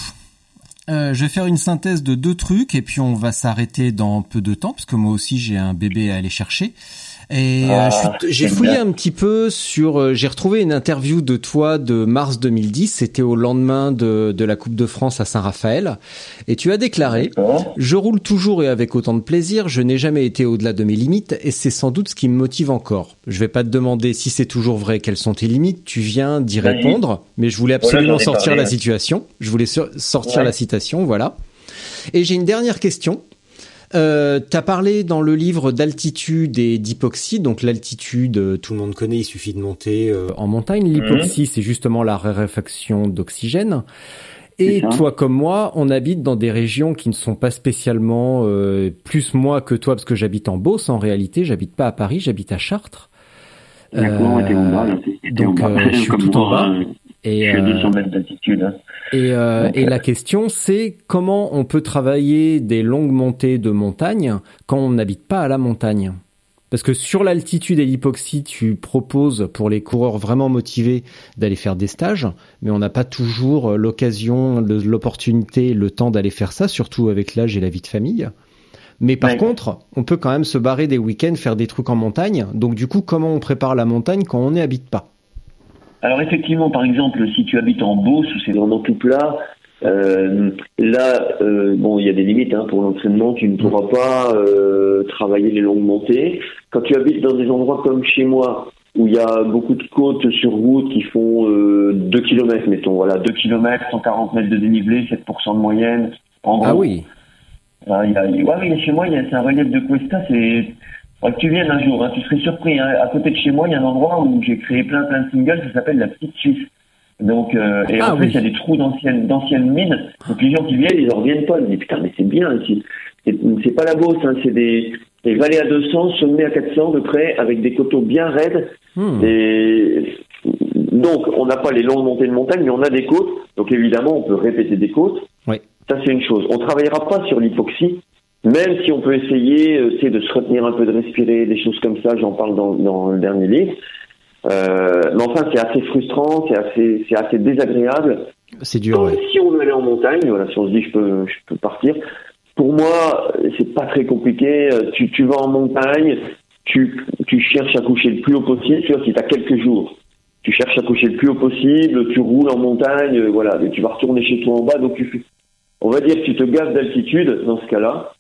euh, je vais faire une synthèse de deux trucs et puis on va s'arrêter dans peu de temps parce que moi aussi j'ai un bébé à aller chercher. Et euh, Ah, j'ai fouillé bien. un petit peu sur. euh, j'ai retrouvé une interview de toi de mars 2010. C'était au lendemain de, de la Coupe de France à Saint-Raphaël, et tu as déclaré. Je roule toujours et avec autant de plaisir. Je n'ai jamais été au-delà de mes limites, et c'est sans doute ce qui me motive encore. Je vais pas te demander si c'est toujours vrai. Quelles sont tes limites Tu viens d'y répondre, mais je voulais absolument sortir parlé, la situation. Je voulais sortir Ouais. la citation. Voilà. Et j'ai une dernière question. Euh, T'as parlé dans le livre d'altitude et d'hypoxie, donc l'altitude, euh, tout le monde connaît, il suffit de monter euh, en montagne. L'hypoxie, c'est justement la raréfaction d'oxygène. Et toi comme moi, on habite dans des régions qui ne sont pas spécialement euh, plus moi que toi, parce que j'habite en Beauce en réalité, j'habite pas à Paris, j'habite à Chartres. Euh, donc, euh, je suis [LAUGHS] tout en bas. Et, Je suis à euh, 200 mètres d'altitude. hein. et, euh, Donc, et euh, la question, c'est comment on peut travailler des longues montées de montagne quand on n'habite pas à la montagne? Parce que sur l'altitude et l'hypoxie, tu proposes pour les coureurs vraiment motivés d'aller faire des stages, mais on n'a pas toujours l'occasion, l'opportunité, le temps d'aller faire ça, surtout avec l'âge et la vie de famille. Mais par Ouais. contre, on peut quand même se barrer des week-ends, faire des trucs en montagne. Donc du coup, comment on prépare la montagne quand on n'y habite pas? Alors effectivement, par exemple, si tu habites en Beauce où c'est vraiment tout plat, euh, là, euh, bon, il y a des limites hein, pour l'entraînement. Tu ne pourras pas euh, travailler les longues montées. Quand tu habites dans des endroits comme chez moi, où il y a beaucoup de côtes sur route qui font euh, 2 km, mettons, voilà, 2 km, 140 mètres de dénivelé, 7% de moyenne. En Ah gros, oui, ah, il y a, ouais, oui, chez moi, il y a, c'est un relief de Cuesta, c'est, faudrait que tu viennes un jour, hein, tu serais surpris, hein. À côté de chez moi, il y a un endroit où j'ai créé plein, plein de singles, ça s'appelle la Petite Suisse. Donc, euh, et Ah en fait, oui. il y a des trous d'anciennes, d'anciennes mines. Donc, les gens qui viennent, ils en reviennent pas. Ils disent, putain, mais c'est bien ici. C'est, c'est pas la Beauce, hein, c'est des, des vallées à 200, sommets à 400 de près, avec des coteaux bien raides. Hmm. Et donc, on n'a pas les longues montées de montagne, mais on a des côtes. Donc, évidemment, on peut répéter des côtes. Oui. Ça, c'est une chose. On travaillera pas sur l'hypoxie, même si on peut essayer, euh, c'est de se retenir un peu, de respirer, des choses comme ça. J'en parle dans, dans le dernier livre. Euh, mais enfin, c'est assez frustrant, c'est assez, c'est assez désagréable. c'est dur. Comme ouais. si on veut aller en montagne, voilà, si on se dit je peux, je peux partir. Pour moi, c'est pas très compliqué. Euh, Tu, tu vas en montagne, tu, tu cherches à coucher le plus haut possible. Tu vois, si tu as quelques jours, tu cherches à coucher le plus haut possible, tu roules en montagne, euh, voilà, et tu vas retourner chez toi en bas. Donc, tu, on va dire que tu te gaves d'altitude dans ce cas-là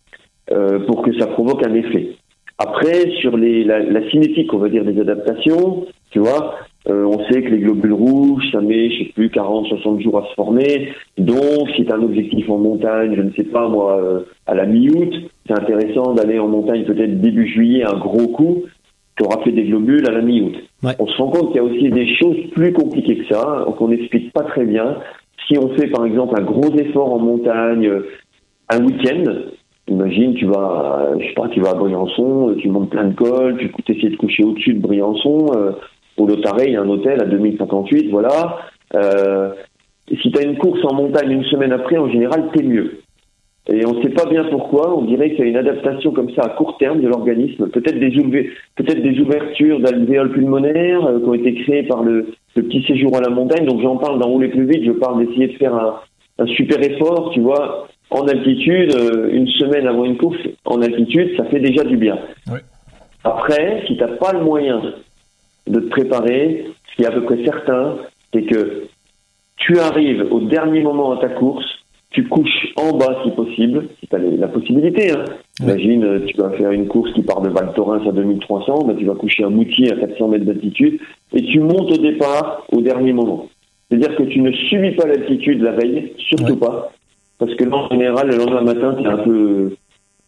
euh, pour que ça provoque un effet. Après, sur les, la, la cinétique, on va dire des adaptations, tu vois, euh, on sait que les globules rouges, ça met, je sais plus, 40, 60 jours à se former. Donc, si tu un objectif en montagne, je ne sais pas moi, euh, à la mi-août, c'est intéressant d'aller en montagne peut-être début juillet, un gros coup, tu auras fait des globules à la mi-août. Ouais. On se rend compte qu'il y a aussi des choses plus compliquées que ça, qu'on n'explique pas très bien. Si on fait par exemple un gros effort en montagne, un week-end, imagine tu vas, euh, je sais pas, tu vas à Briançon, euh, tu montes plein de cols, tu essaies de coucher au-dessus de Briançon, euh, au Lotaré, il y a un hôtel à 2058, voilà. Euh, si tu as une course en montagne une semaine après, en général, t'es mieux. Et on ne sait pas bien pourquoi, on dirait qu'il y a une adaptation comme ça à court terme de l'organisme, peut-être des, peut-être des ouvertures d'alvéoles pulmonaires euh, qui ont été créées par le, le petit séjour à la montagne. Donc j'en parle dans Rouler plus vite, je parle d'essayer de faire un, un super effort, tu vois, en altitude, euh, une semaine avant une course, en altitude, ça fait déjà du bien. Oui. Après, si tu n'as pas le moyen de te préparer, ce qui est à peu près certain, c'est que tu arrives au dernier moment à ta course, tu couches en bas si possible, si tu as la possibilité. Hein. Imagine, euh, tu vas faire une course qui part de Val Thorens à 2300, ben, tu vas coucher à Moutier à 400 mètres d'altitude, et tu montes au départ au dernier moment. C'est-à-dire que tu ne subis pas l'altitude la veille, surtout pas, parce que là, en général, le lendemain matin, tu un peu...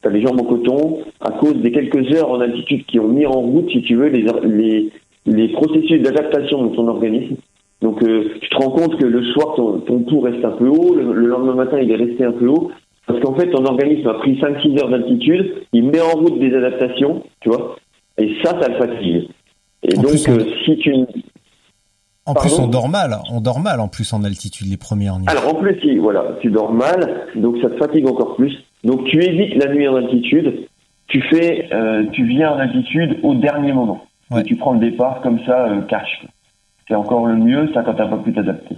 T'as les jambes en coton à cause des quelques heures en altitude qui ont mis en route, si tu veux, les, les, les processus d'adaptation de ton organisme. Donc euh, tu te rends compte que le soir, ton, ton pouls reste un peu haut, le, le lendemain matin, il est resté un peu haut, parce qu'en fait, ton organisme a pris 5-6 heures d'altitude, il met en route des adaptations, tu vois, et ça, ça le fatigue. Et En donc, plus, euh, si tu... En plus, on dort mal. On dort mal en plus en altitude les premières nuits. Alors en plus, si, voilà, tu dors mal, donc ça te fatigue encore plus. Donc tu évites la nuit en altitude, tu fais, euh, tu viens en altitude au dernier moment. Ouais. Et tu prends le départ comme ça, euh, cash. C'est encore le mieux, ça, quand t'as pas pu t'adapter.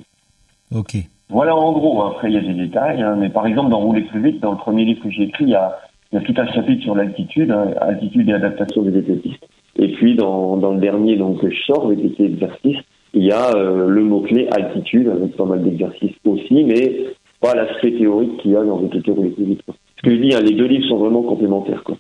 Ok. Voilà en gros, après il y a des détails, hein, mais par exemple dans Rouler plus vite, dans le premier livre que j'ai écrit, il y a, il y a tout un chapitre sur l'altitude, hein, altitude et adaptation des diététistes. Et puis dans, dans le dernier donc que je sors avec les exercices, il y a euh, le mot-clé altitude avec pas mal d'exercices aussi, mais pas l'aspect théorique qu'il y a dans l'autothéorie Ce que je dis, hein, les deux livres sont vraiment complémentaires. Quoi.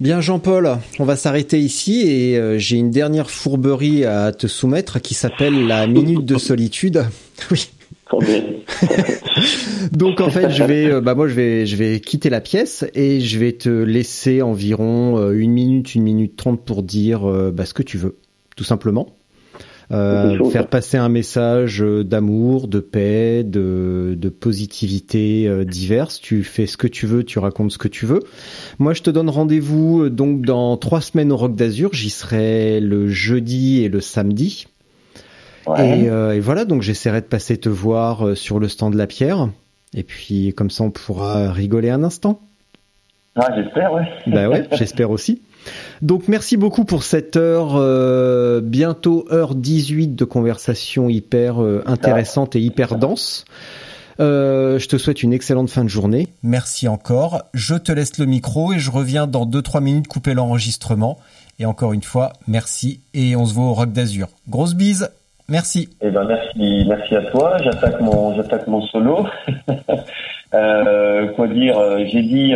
Bien Jean-Paul, on va s'arrêter ici et euh, j'ai une dernière fourberie à te soumettre qui s'appelle la minute de solitude. [LAUGHS] oui. [LAUGHS] Donc en fait, je vais, euh, bah moi je vais, je vais quitter la pièce et je vais te laisser environ une minute, une minute trente pour dire bah, ce que tu veux, tout simplement. Euh, faire passer un message d'amour, de paix, de, de positivité euh, diverse. Tu fais ce que tu veux, tu racontes ce que tu veux. Moi, je te donne rendez-vous donc dans trois semaines au Rock d'Azur. J'y serai le jeudi et le samedi. Et, et, voilà, donc j'essaierai de passer te voir sur le stand de la pierre. Et puis comme ça, on pourra rigoler un instant. Ah, j'espère, ouais. Bah ouais, [LAUGHS] j'espère aussi. Donc merci beaucoup pour cette heure, euh, bientôt heure 18 de conversation hyper euh, intéressante et hyper dense. Euh, je te souhaite une excellente fin de journée. Merci encore. Je te laisse le micro et je reviens dans 2-3 minutes couper l'enregistrement. Et encore une fois, merci et on se voit au Rock d'Azur. Grosse bise. Merci. Eh ben merci, merci à toi. J'attaque mon, j'attaque mon solo. [LAUGHS] quoi dire J'ai dit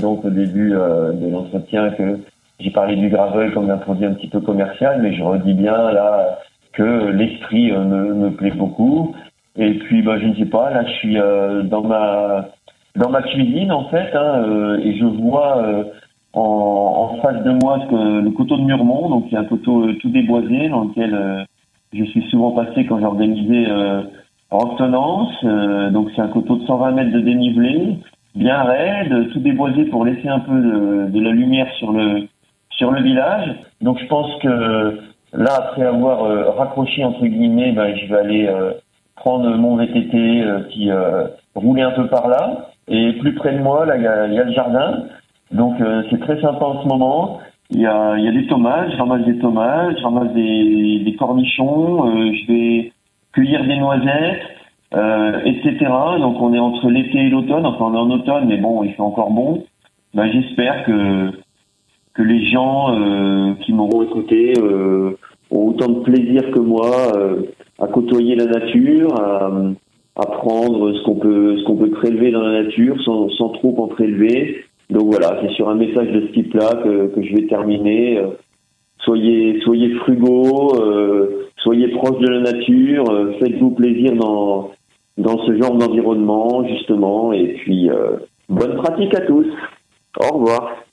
donc au début de l'entretien que j'ai parlé du gravel comme d'un produit un petit peu commercial, mais je redis bien là que l'esprit euh, me, me, plaît beaucoup. Et puis, bah, je ne sais pas, là, je suis euh, dans ma dans ma cuisine en fait, hein, euh, et je vois en, en, face de moi que le coteau de Murmont, donc a un coteau tout déboisé dans lequel je suis souvent passé quand j'organisais en tenance. donc c'est un coteau de 120 mètres de dénivelé, bien raide, tout déboisé pour laisser un peu de, de la lumière sur le sur le village. Donc je pense que là, après avoir euh, raccroché entre guillemets, ben, je vais aller euh, prendre mon VTT euh, qui rouler un peu par là. Et plus près de moi, là, il y y a, le jardin. Donc c'est très sympa en ce moment. Il y a, y a des tomates, je ramasse des tomates, je ramasse des, des cornichons, je vais cueillir des noisettes, etc. Donc on est entre l'été et l'automne, enfin on est en automne, mais bon, il fait encore bon. Ben, J'espère que que les gens euh, qui m'auront écouté euh, ont autant de plaisir que moi euh, à côtoyer la nature, à, à prendre ce qu'on peut ce qu'on peut prélever dans la nature sans, sans trop en prélever. Donc voilà, c'est sur un message de ce type-là que, que je vais terminer. Soyez soyez frugaux, soyez proches de la nature, faites-vous plaisir dans dans ce genre d'environnement justement, et puis bonne pratique à tous. Au revoir.